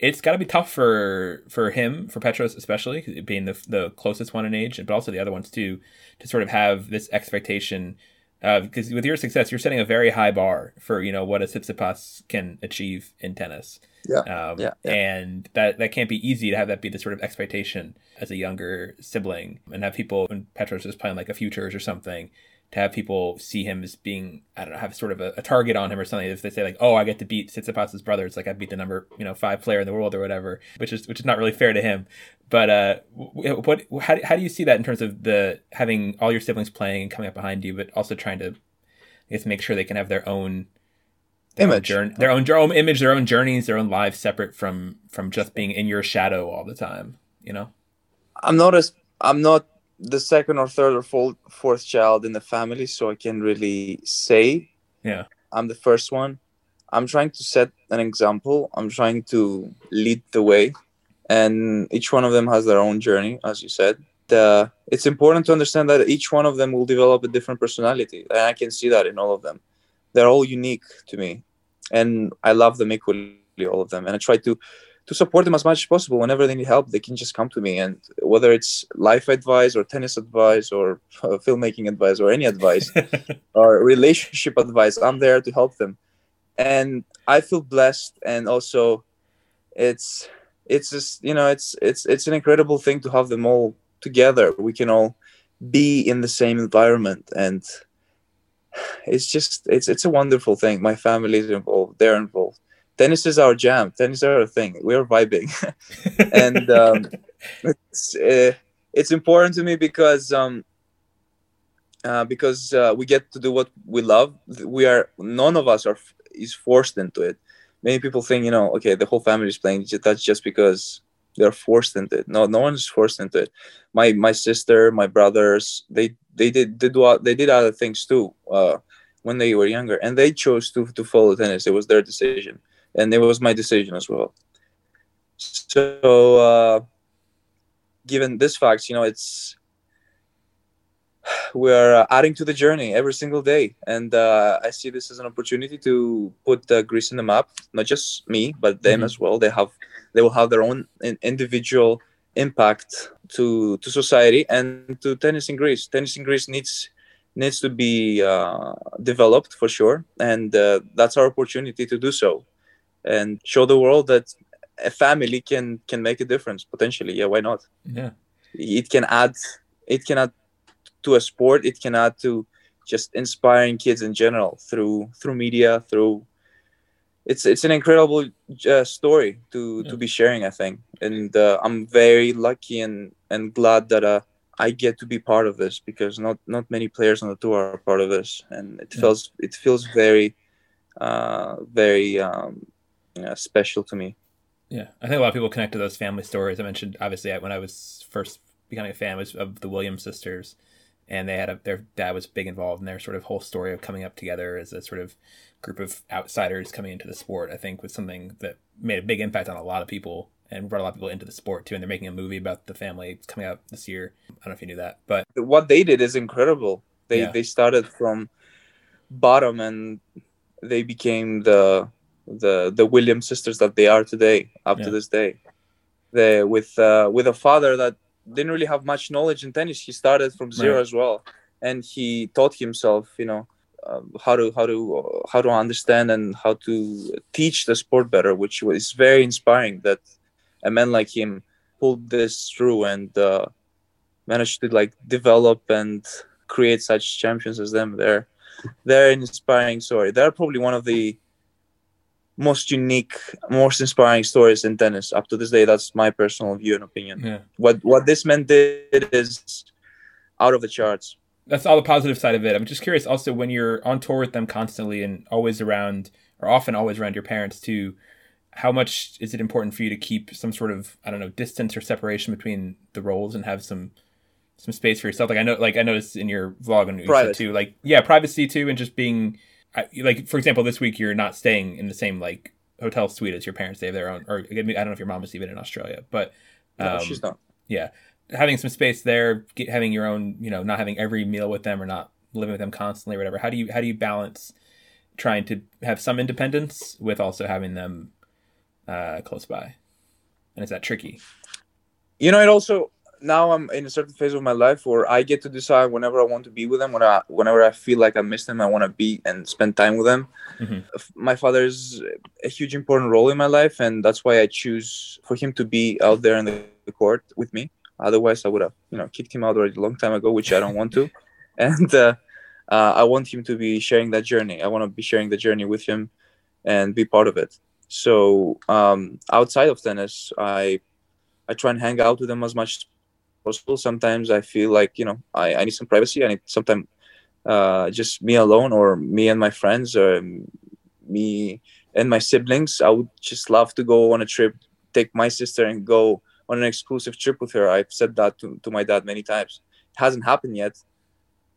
it's got to be tough for for him, for Petros especially, being the the closest one in age, but also the other ones too, to sort of have this expectation. Because uh, with your success, you're setting a very high bar for you know what a Tsitsipas can achieve in tennis. Yeah. Um, yeah, yeah. And that that can't be easy to have that be the sort of expectation as a younger sibling, and have people when Petros is playing like a futures or something, to have people see him as being I don't know have sort of a, a, target on him or something. If they say like, oh, I get to beat Tsitsipas's brother, it's like I beat the number you know five player in the world or whatever, which is which is not really fair to him. But uh, what how, how do you see that in terms of the having all your siblings playing and coming up behind you, but also trying to I guess make sure they can have their own their image, own journey, their own, their own image, their own journeys, their own lives separate from from just being in your shadow all the time. You know, I'm not as I'm not the second or third or fourth, fourth child in the family, so I can really say, yeah, I'm the first one. I'm trying to set an example. I'm trying to lead the way, and each one of them has their own journey, as you said. The, it's important to understand that each one of them will develop a different personality, and I can see that in all of them. They're all unique to me, and I love them equally, all of them. And I try to to support them as much as possible. Whenever they need help, they can just come to me. And whether it's life advice or tennis advice or uh, filmmaking advice or any advice or relationship advice, I'm there to help them. And I feel blessed. And also, it's it's just you know it's it's it's an incredible thing to have them all together. We can all be in the same environment and it's just it's it's a wonderful thing my family is involved they're involved tennis is our jam. Tennis is our thing. We're vibing, and um, it's uh, it's important to me because um, uh, because uh, we get to do what we love. We are none of us are is forced into it. Many people think you know, okay, the whole family is playing. That's just because they're forced into it. No, no one is forced into it. My my sister, my brothers, they they did they do they did other things too uh, when they were younger, and they chose to to follow tennis. It was their decision and it was my decision as well. So, uh, given this fact, you know, it's we're adding to the journey every single day, and uh, I see this as an opportunity to put uh, Greece in the map. Not just me, but them mm-hmm. as well. They have they will have their own individual impact to to society and to tennis in Greece. Tennis in Greece needs needs to be uh, developed for sure, and uh, that's our opportunity to do so and show the world that a family can can make a difference potentially yeah why not yeah it can add it can add to a sport it can add to just inspiring kids in general through through media through it's it's an incredible uh, story to yeah. to be sharing. I think, and uh, I'm very lucky and and glad that uh, I get to be part of this because not not many players on the tour are part of this, and it yeah. feels it feels very uh, very um, Uh, special to me. Yeah, I think a lot of people connect to those family stories. I mentioned obviously when I was first becoming a fan was of the Williams sisters, and they had a their dad was big involved in their sort of whole story of coming up together as a sort of group of outsiders coming into the sport. I think was something that made a big impact on a lot of people and brought a lot of people into the sport too. And they're making a movie about the family it's coming out this year. I don't know if you knew that, but what they did is incredible. They yeah. they started from bottom and they became the the the Williams sisters that they are today, up yeah. to this day. They with uh, with a father that didn't really have much knowledge in tennis. He started from zero right. as well, and he taught himself, you know, uh, how to how to uh, how to understand and how to teach the sport better, which was very inspiring. That a man like him pulled this through and uh, managed to like develop and create such champions as them. They're they're an inspiring story. They're probably one of the most unique, most inspiring stories in tennis up to this day. That's my personal view and opinion. Yeah. What what this man did is out of the charts. That's all the positive side of it. I'm just curious also when you're on tour with them constantly and always around or often always around your parents too, how much is it important for you to keep some sort of, I don't know, distance or separation between the roles and have some some space for yourself? Like I know like I noticed in your vlog and you too, like yeah, privacy too and just being I, like for example, this week you're not staying in the same like hotel suite as your parents. They have their own, or I don't know if your mom is even in Australia, but um, no, she's not. Yeah, having some space there, get, having your own, you know, not having every meal with them or not living with them constantly or whatever. How do you how do you balance trying to have some independence with also having them uh, close by? And is that tricky? You know, it also now I'm in a certain phase of my life where I get to decide whenever I want to be with them. When I, whenever I feel like I miss them, I want to be and spend time with them. Mm-hmm. My father is a huge important role in my life, and that's why I choose for him to be out there in the court with me. Otherwise, I would have, you know, kicked him out already a long time ago, which I don't want to. And uh, uh, I want him to be sharing that journey. I want to be sharing the journey with him and be part of it. So um, outside of tennis, I I try and hang out with them as much possible. Sometimes I feel like you know I, I need some privacy. I need sometimes uh, just me alone or me and my friends or me and my siblings. I would just love to go on a trip, take my sister and go on an exclusive trip with her. I've said that to, to my dad many times. It hasn't happened yet,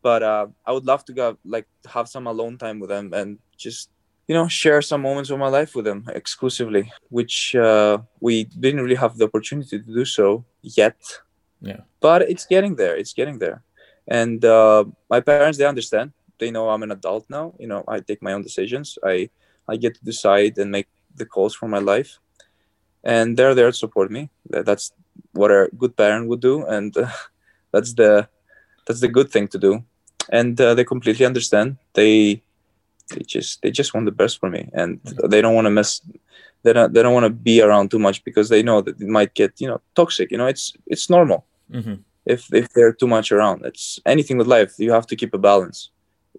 but uh, I would love to go like have some alone time with them and just you know share some moments of my life with them exclusively, which uh, we didn't really have the opportunity to do so yet yeah. But it's getting there it's getting there. And uh, my parents they understand. They know i'm an adult now. You know i take my own decisions. I i get to decide and make the calls for my life. And they're there to support me. That's what a good parent would do. And uh, that's the that's the good thing to do. And uh, they completely understand. They they just they just want the best for me. And mm-hmm. they don't want to mess they don't they don't want to be around too much because they know that it might get you know toxic. You know it's it's normal mm-hmm. if if they're too much around. It's anything with life. You have to keep a balance.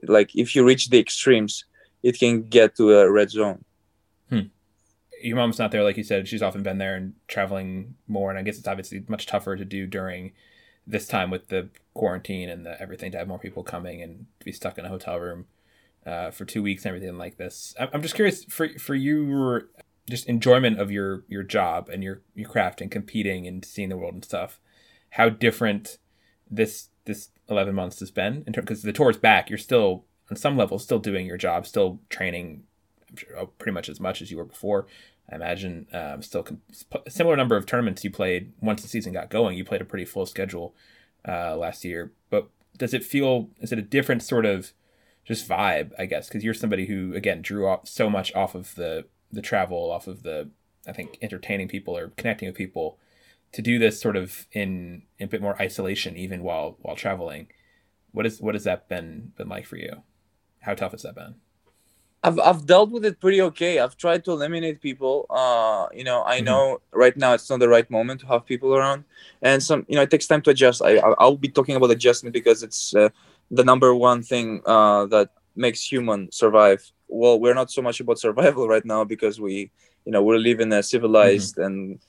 Like if you reach the extremes, it can get to a red zone. Hmm. Your mom's not there, like you said. She's often been there and traveling more, and I guess it's obviously much tougher to do during this time with the quarantine and the everything to have more people coming and be stuck in a hotel room uh, for two weeks and everything like this. I'm just curious for for you, just enjoyment of your your job and your your craft and competing and seeing the world and stuff how different this this 11 months has been in terms because the tour's back you're still on some level still doing your job still training oh, pretty much as much as you were before i imagine um, still com- similar number of tournaments you played once the season got going you played a pretty full schedule uh, last year. But does it feel is it a different sort of just vibe i guess? Because you're somebody who again drew off so much off of the the travel off of the i think entertaining people or connecting with people to do this sort of in, in a bit more isolation, even while while traveling. What is what has that been been like for you? How tough has that been? I've I've dealt with it pretty okay. I've tried to eliminate people. Uh, you know, I mm-hmm. know right now it's not the right moment to have people around, and some you know it takes time to adjust. I I'll be talking about adjustment because it's uh, the number one thing uh, that makes human survive. Well, we're not so much about survival right now because we, you know, we're living in a civilized mm-hmm. and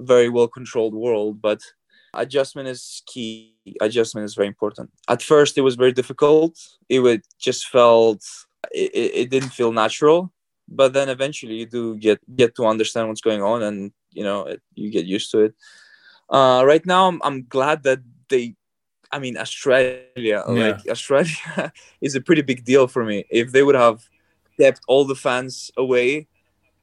very well controlled world, but adjustment is key. Adjustment is very important. At first, it was very difficult. It would just felt it, it didn't feel natural, but then eventually you do get get to understand what's going on, and you know it, you get used to it. Uh, right now, I'm, I'm glad that they I mean, Australia, yeah. like Australia is a pretty big deal for me. If they would have kept all the fans away,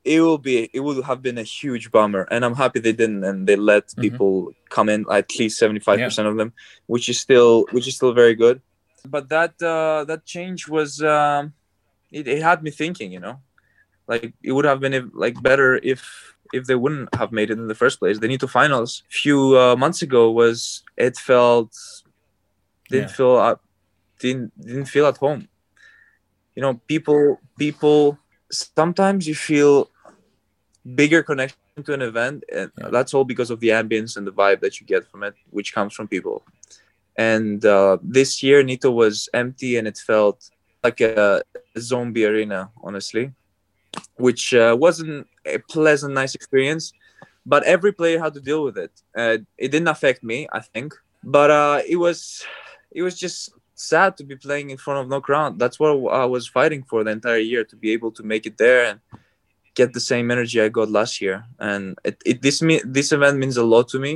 it will be it would have been a huge bummer and i'm happy they didn't and they let mm-hmm. people come in at least 75% yeah. of them which is still which is still very good but that uh that change was um it, it had me thinking you know like it would have been like better if if they wouldn't have made it in the first place. They Nitto finals. A few uh, months ago was it felt didn't yeah. feel uh, didn't didn't feel at home. You know, people people sometimes you feel bigger connection to an event and yeah. that's all because of the ambience and the vibe that you get from it which comes from people and uh, this year Nitto was empty and it felt like a, zombie arena honestly which uh, wasn't a pleasant nice experience but every player had to deal with it uh, it didn't affect me i think but uh, it was it was just sad to be playing in front of no crowd. That's what I was fighting for the entire year to be able to make it there and get the same energy I got last year. And it, it this me this event means a lot to me.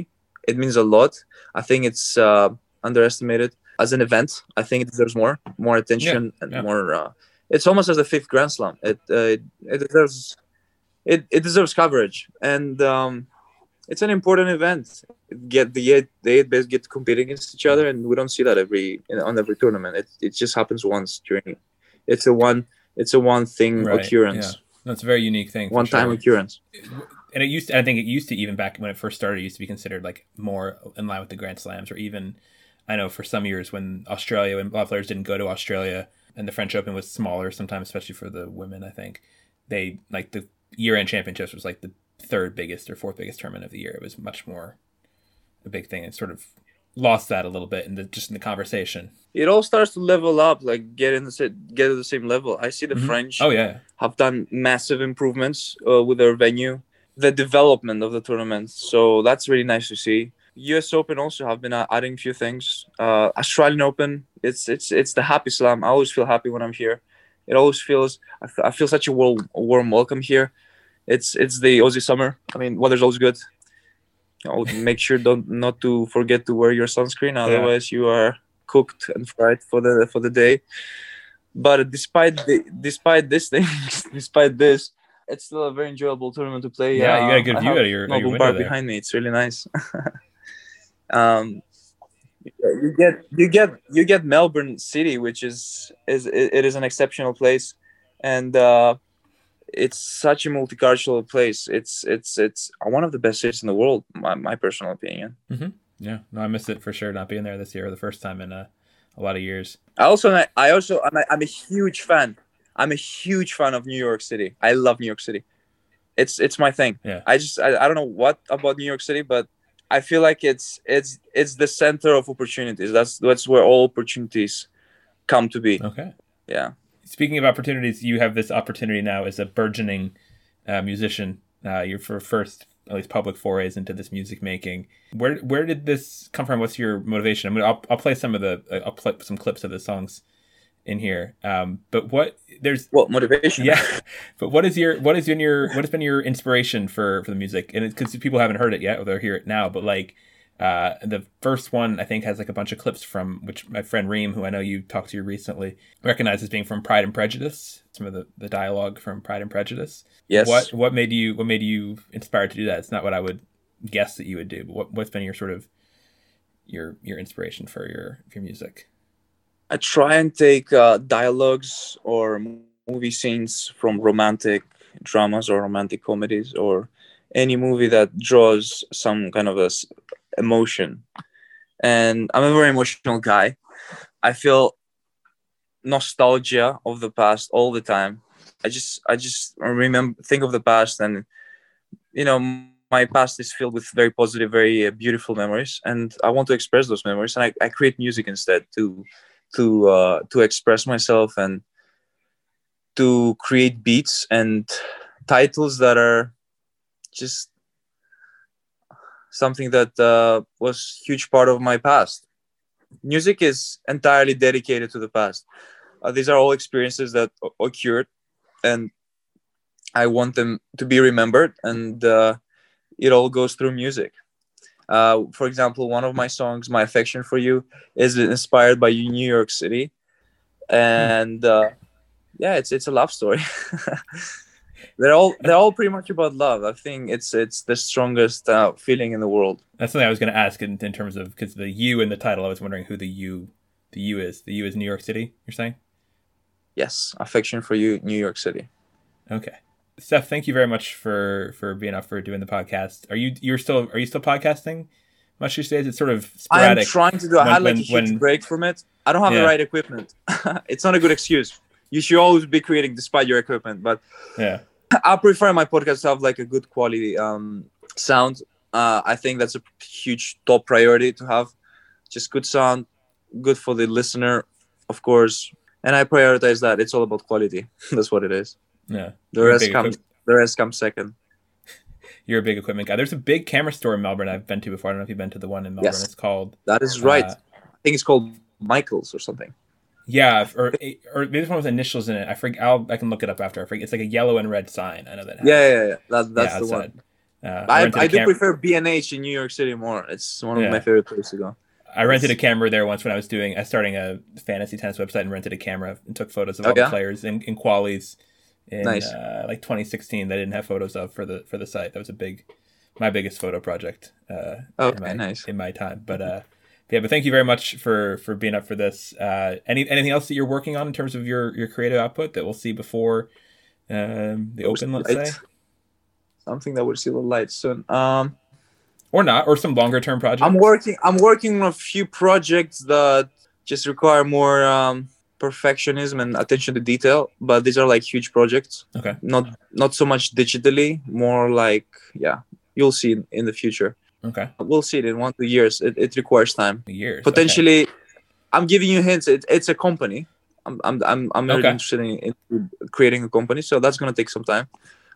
It means a lot. I think it's uh, underestimated as an event. I think it deserves more more attention yeah, and yeah. more. Uh, it's almost as the fifth Grand Slam. It uh, it, it deserves it, it deserves coverage and. Um, it's an important event. Get the eight, the eight best get to compete against each other, and we don't see that every on every tournament. It, it just happens once during. It's a one. It's a one thing right, occurrence. Yeah. That's a very unique thing. One time sure. occurrence. And it used. To, I think it used to even back when it first started. It used to be considered like more in line with the Grand Slams, or even I know for some years when Australia when a lot of players didn't go to Australia and the French Open was smaller sometimes, especially for the women. I think they like the year end championships was like the third biggest or fourth biggest tournament of the year. It was much more a big thing. It sort of lost that a little bit in the just in the conversation. It all starts to level up, like get in the get to the same level. I see the mm-hmm. French. Oh yeah, have done massive improvements uh, with their venue, the development of the tournament. So that's really nice to see. U.S. Open also have been uh, adding a few things. Uh, Australian Open, it's it's it's the happy slam. I always feel happy when I'm here. It always feels I, f- I feel such a warm, warm welcome here it's it's the Aussie summer. I mean, weather's always good. I'll make sure don't not to forget to wear your sunscreen, otherwise yeah. you are cooked and fried for the for the day. But despite the despite this thing, despite this, it's still a very enjoyable tournament to play. Yeah, uh, you got a good view of your, Melbourne bar behind me. It's really nice. um, you get you get you get Melbourne City, which is is it is an exceptional place, and uh, it's such a multicultural place. It's it's it's one of the best cities in the world, my, my personal opinion. Mm-hmm. Yeah, no, I missed it for sure. Not being there this year, the first time in a, a lot of years. I also I also I'm a, I'm a huge fan. I'm a huge fan of New York City. I love New York City. It's it's my thing. Yeah. I just I, I don't know what about New York City, but I feel like it's it's it's the center of opportunities. That's that's where all opportunities come to be. Okay. Yeah speaking of opportunities, you have this opportunity now as a burgeoning uh, musician. Uh, your first, at least, public forays into this music making. Where where did this come from? What's your motivation? I'm gonna I'll, I'll play some of the uh, I'll play some clips of the songs in here. Um, but what there's what motivation? Yeah, but what is your what has been your what has been your inspiration for for the music? And it's because people haven't heard it yet, or they'll hear it now. But like uh, the first one, I think, has like a bunch of clips from which my friend Reem, who I know you talked to recently, recognizes being from Pride and Prejudice. Some of the, the dialogue from Pride and Prejudice. Yes. What what made you what made you inspired to do that? It's not what I would guess that you would do. But what what's been your sort of your your inspiration for your for your music? I try and take uh, dialogues or movie scenes from romantic dramas or romantic comedies or any movie that draws some kind of a emotion. And I'm a very emotional guy. I feel nostalgia of the past all the time. I just I just remember think of the past and you know my past is filled with very positive, very uh, beautiful memories, and I want to express those memories. And I, I create music instead to to uh, to express myself and to create beats and titles that are just something that uh, was huge part of my past. Music is entirely dedicated to the past. Uh, these are all experiences that occurred and i want them to be remembered and uh, it all goes through music. Uh, for example one of my songs my affection for you is inspired by new york city and uh, yeah it's it's a love story they're all they're all pretty much about love. I think it's it's the strongest uh, feeling in the world. That's something I was going to ask in, in terms of because the U in the title. I was wondering who the U the U is. The U is New York City. You're saying? Yes, affection for you, New York City. Okay, Steph. Thank you very much for for being up for doing the podcast. Are you you're still are you still podcasting? Much these days, it's sort of sporadic. I'm trying to do. I had like when, a huge when, break from it. I don't have yeah. the right equipment. it's not a good excuse. You should always be creating despite your equipment, but yeah I prefer my podcast to have like a good quality um, sound. Uh, I think that's a huge top priority to have just good sound, good for the listener, of course. And I prioritize that. It's all about quality. that's what it is. Yeah. The rest comes. The rest comes second. You're a big equipment guy. There's a big camera store in Melbourne I've been to before. I don't know if you've been to the one in Melbourne. Yes. It's called. That is right. Uh, I think it's called Michaels or something. Yeah, or or maybe one with initials in it. I forget. I'll I can look it up after. I forget. It's like a yellow and red sign. I know that. Yeah, yeah, yeah. That, that's yeah, the one. Uh, I, I, do cam- prefer B and H in New York City more. It's one of yeah. my favorite places to go. I rented a camera there once when I was doing, I starting a fantasy tennis website and rented a camera and took photos of oh, all yeah? the players in, in qualies in nice. uh, like 2016 that I didn't have photos of for the for the site. That was a big, my biggest photo project. Uh, okay, in my, nice. in my time. But uh, yeah, but thank you very much for for being up for this. Uh, any anything else that you're working on in terms of your your creative output that we'll see before um, the open? Let's light. say something that would see the light soon. Um, or not, or some longer term projects. I'm working. I'm working on a few projects that just require more um, perfectionism and attention to detail. But these are like huge projects. Okay. Not not so much digitally, more like yeah, you'll see in, in the future. Okay. We'll see it in one two years. It, it requires time. Years. Potentially, okay. I'm giving you hints. It, it's a company. I'm I'm I'm, I'm really interested in, in, creating a company, so that's gonna take some time.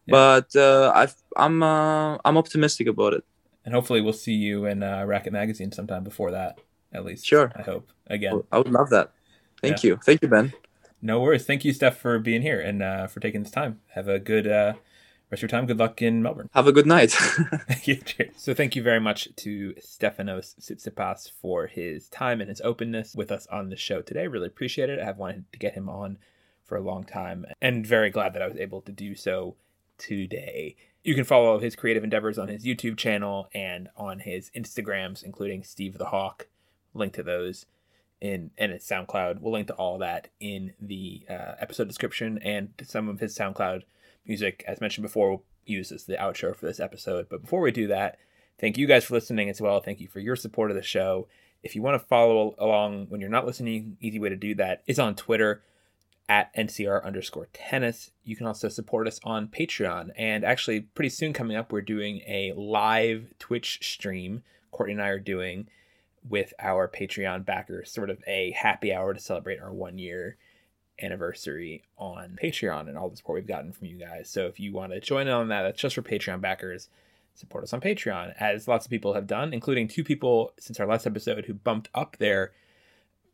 Yeah. But uh, i I'm, uh, I'm optimistic about it. And hopefully, we'll see you in uh, Racquet Magazine sometime before that. At least. Sure. I hope again. I would love that. Thank yeah. you. Thank you, Ben. No worries. Thank you, Steph, for being here and uh, for taking this time. Have a good uh, rest of your time. Good luck in Melbourne. Have a good night. so thank you very much to Stefanos Tsitsipas for his time and his openness with us on the show today. Really appreciate it. I have wanted to get him on for a long time and very glad that I was able to do so today. You can follow his creative endeavors on his YouTube channel and on his Instagrams, including Steve the Hawk. Link to those in and his SoundCloud. We'll link to all that in the uh, episode description and some of his SoundCloud music, as mentioned before, we'll use as the outro for this episode. But before we do that, thank you guys for listening as well. Thank you for your support of the show. If you want to follow along when you're not listening, easy way to do that is on Twitter at NCR underscore tennis. You can also support us on Patreon. And actually, pretty soon coming up, we're doing a live Twitch stream. Courtney and I are doing with our Patreon backers, sort of a happy hour to celebrate our one year anniversary on Patreon and all the support we've gotten from you guys. So if you want to join in on that, that's just for Patreon backers. Support us on Patreon, as lots of people have done, including two people since our last episode who bumped up their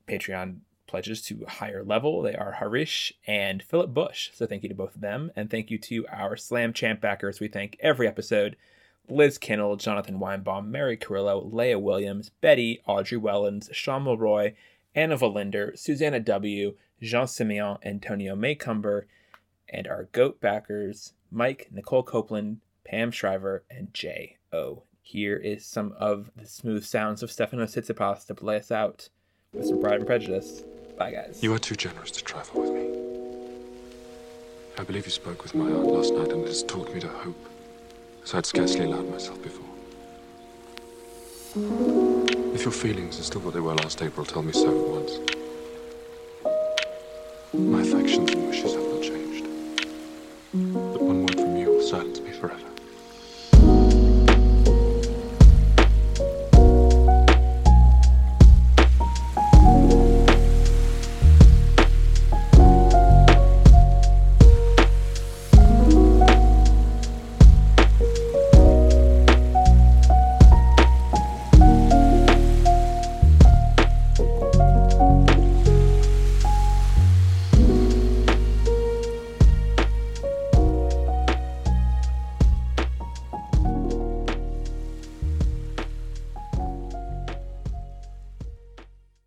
Patreon pledges to a higher level. They are Harish and Philip Bush. So thank you to both of them. And thank you to our Slam Champ backers. We thank every episode. Liz Kinnell, Jonathan Weinbaum, Mary Carrillo, Leah Williams, Betty, Audrey Wellens, Sean Mulroy, Anna Valinder, Susanna W., Jean Simeon, Antonio Maycumber, and our GOAT backers, Mike, Nicole Copeland, Pam Shriver, and J.O. Here is some of the smooth sounds of Stefano Tsitsipas to play us out with some Pride and Prejudice. Bye, guys. You are too generous to trifle with me. I believe you spoke with my aunt last night, and it has taught me to hope, as I'd scarcely allowed myself before. If your feelings are still what they were last April, tell me so at once. My affections and wishes.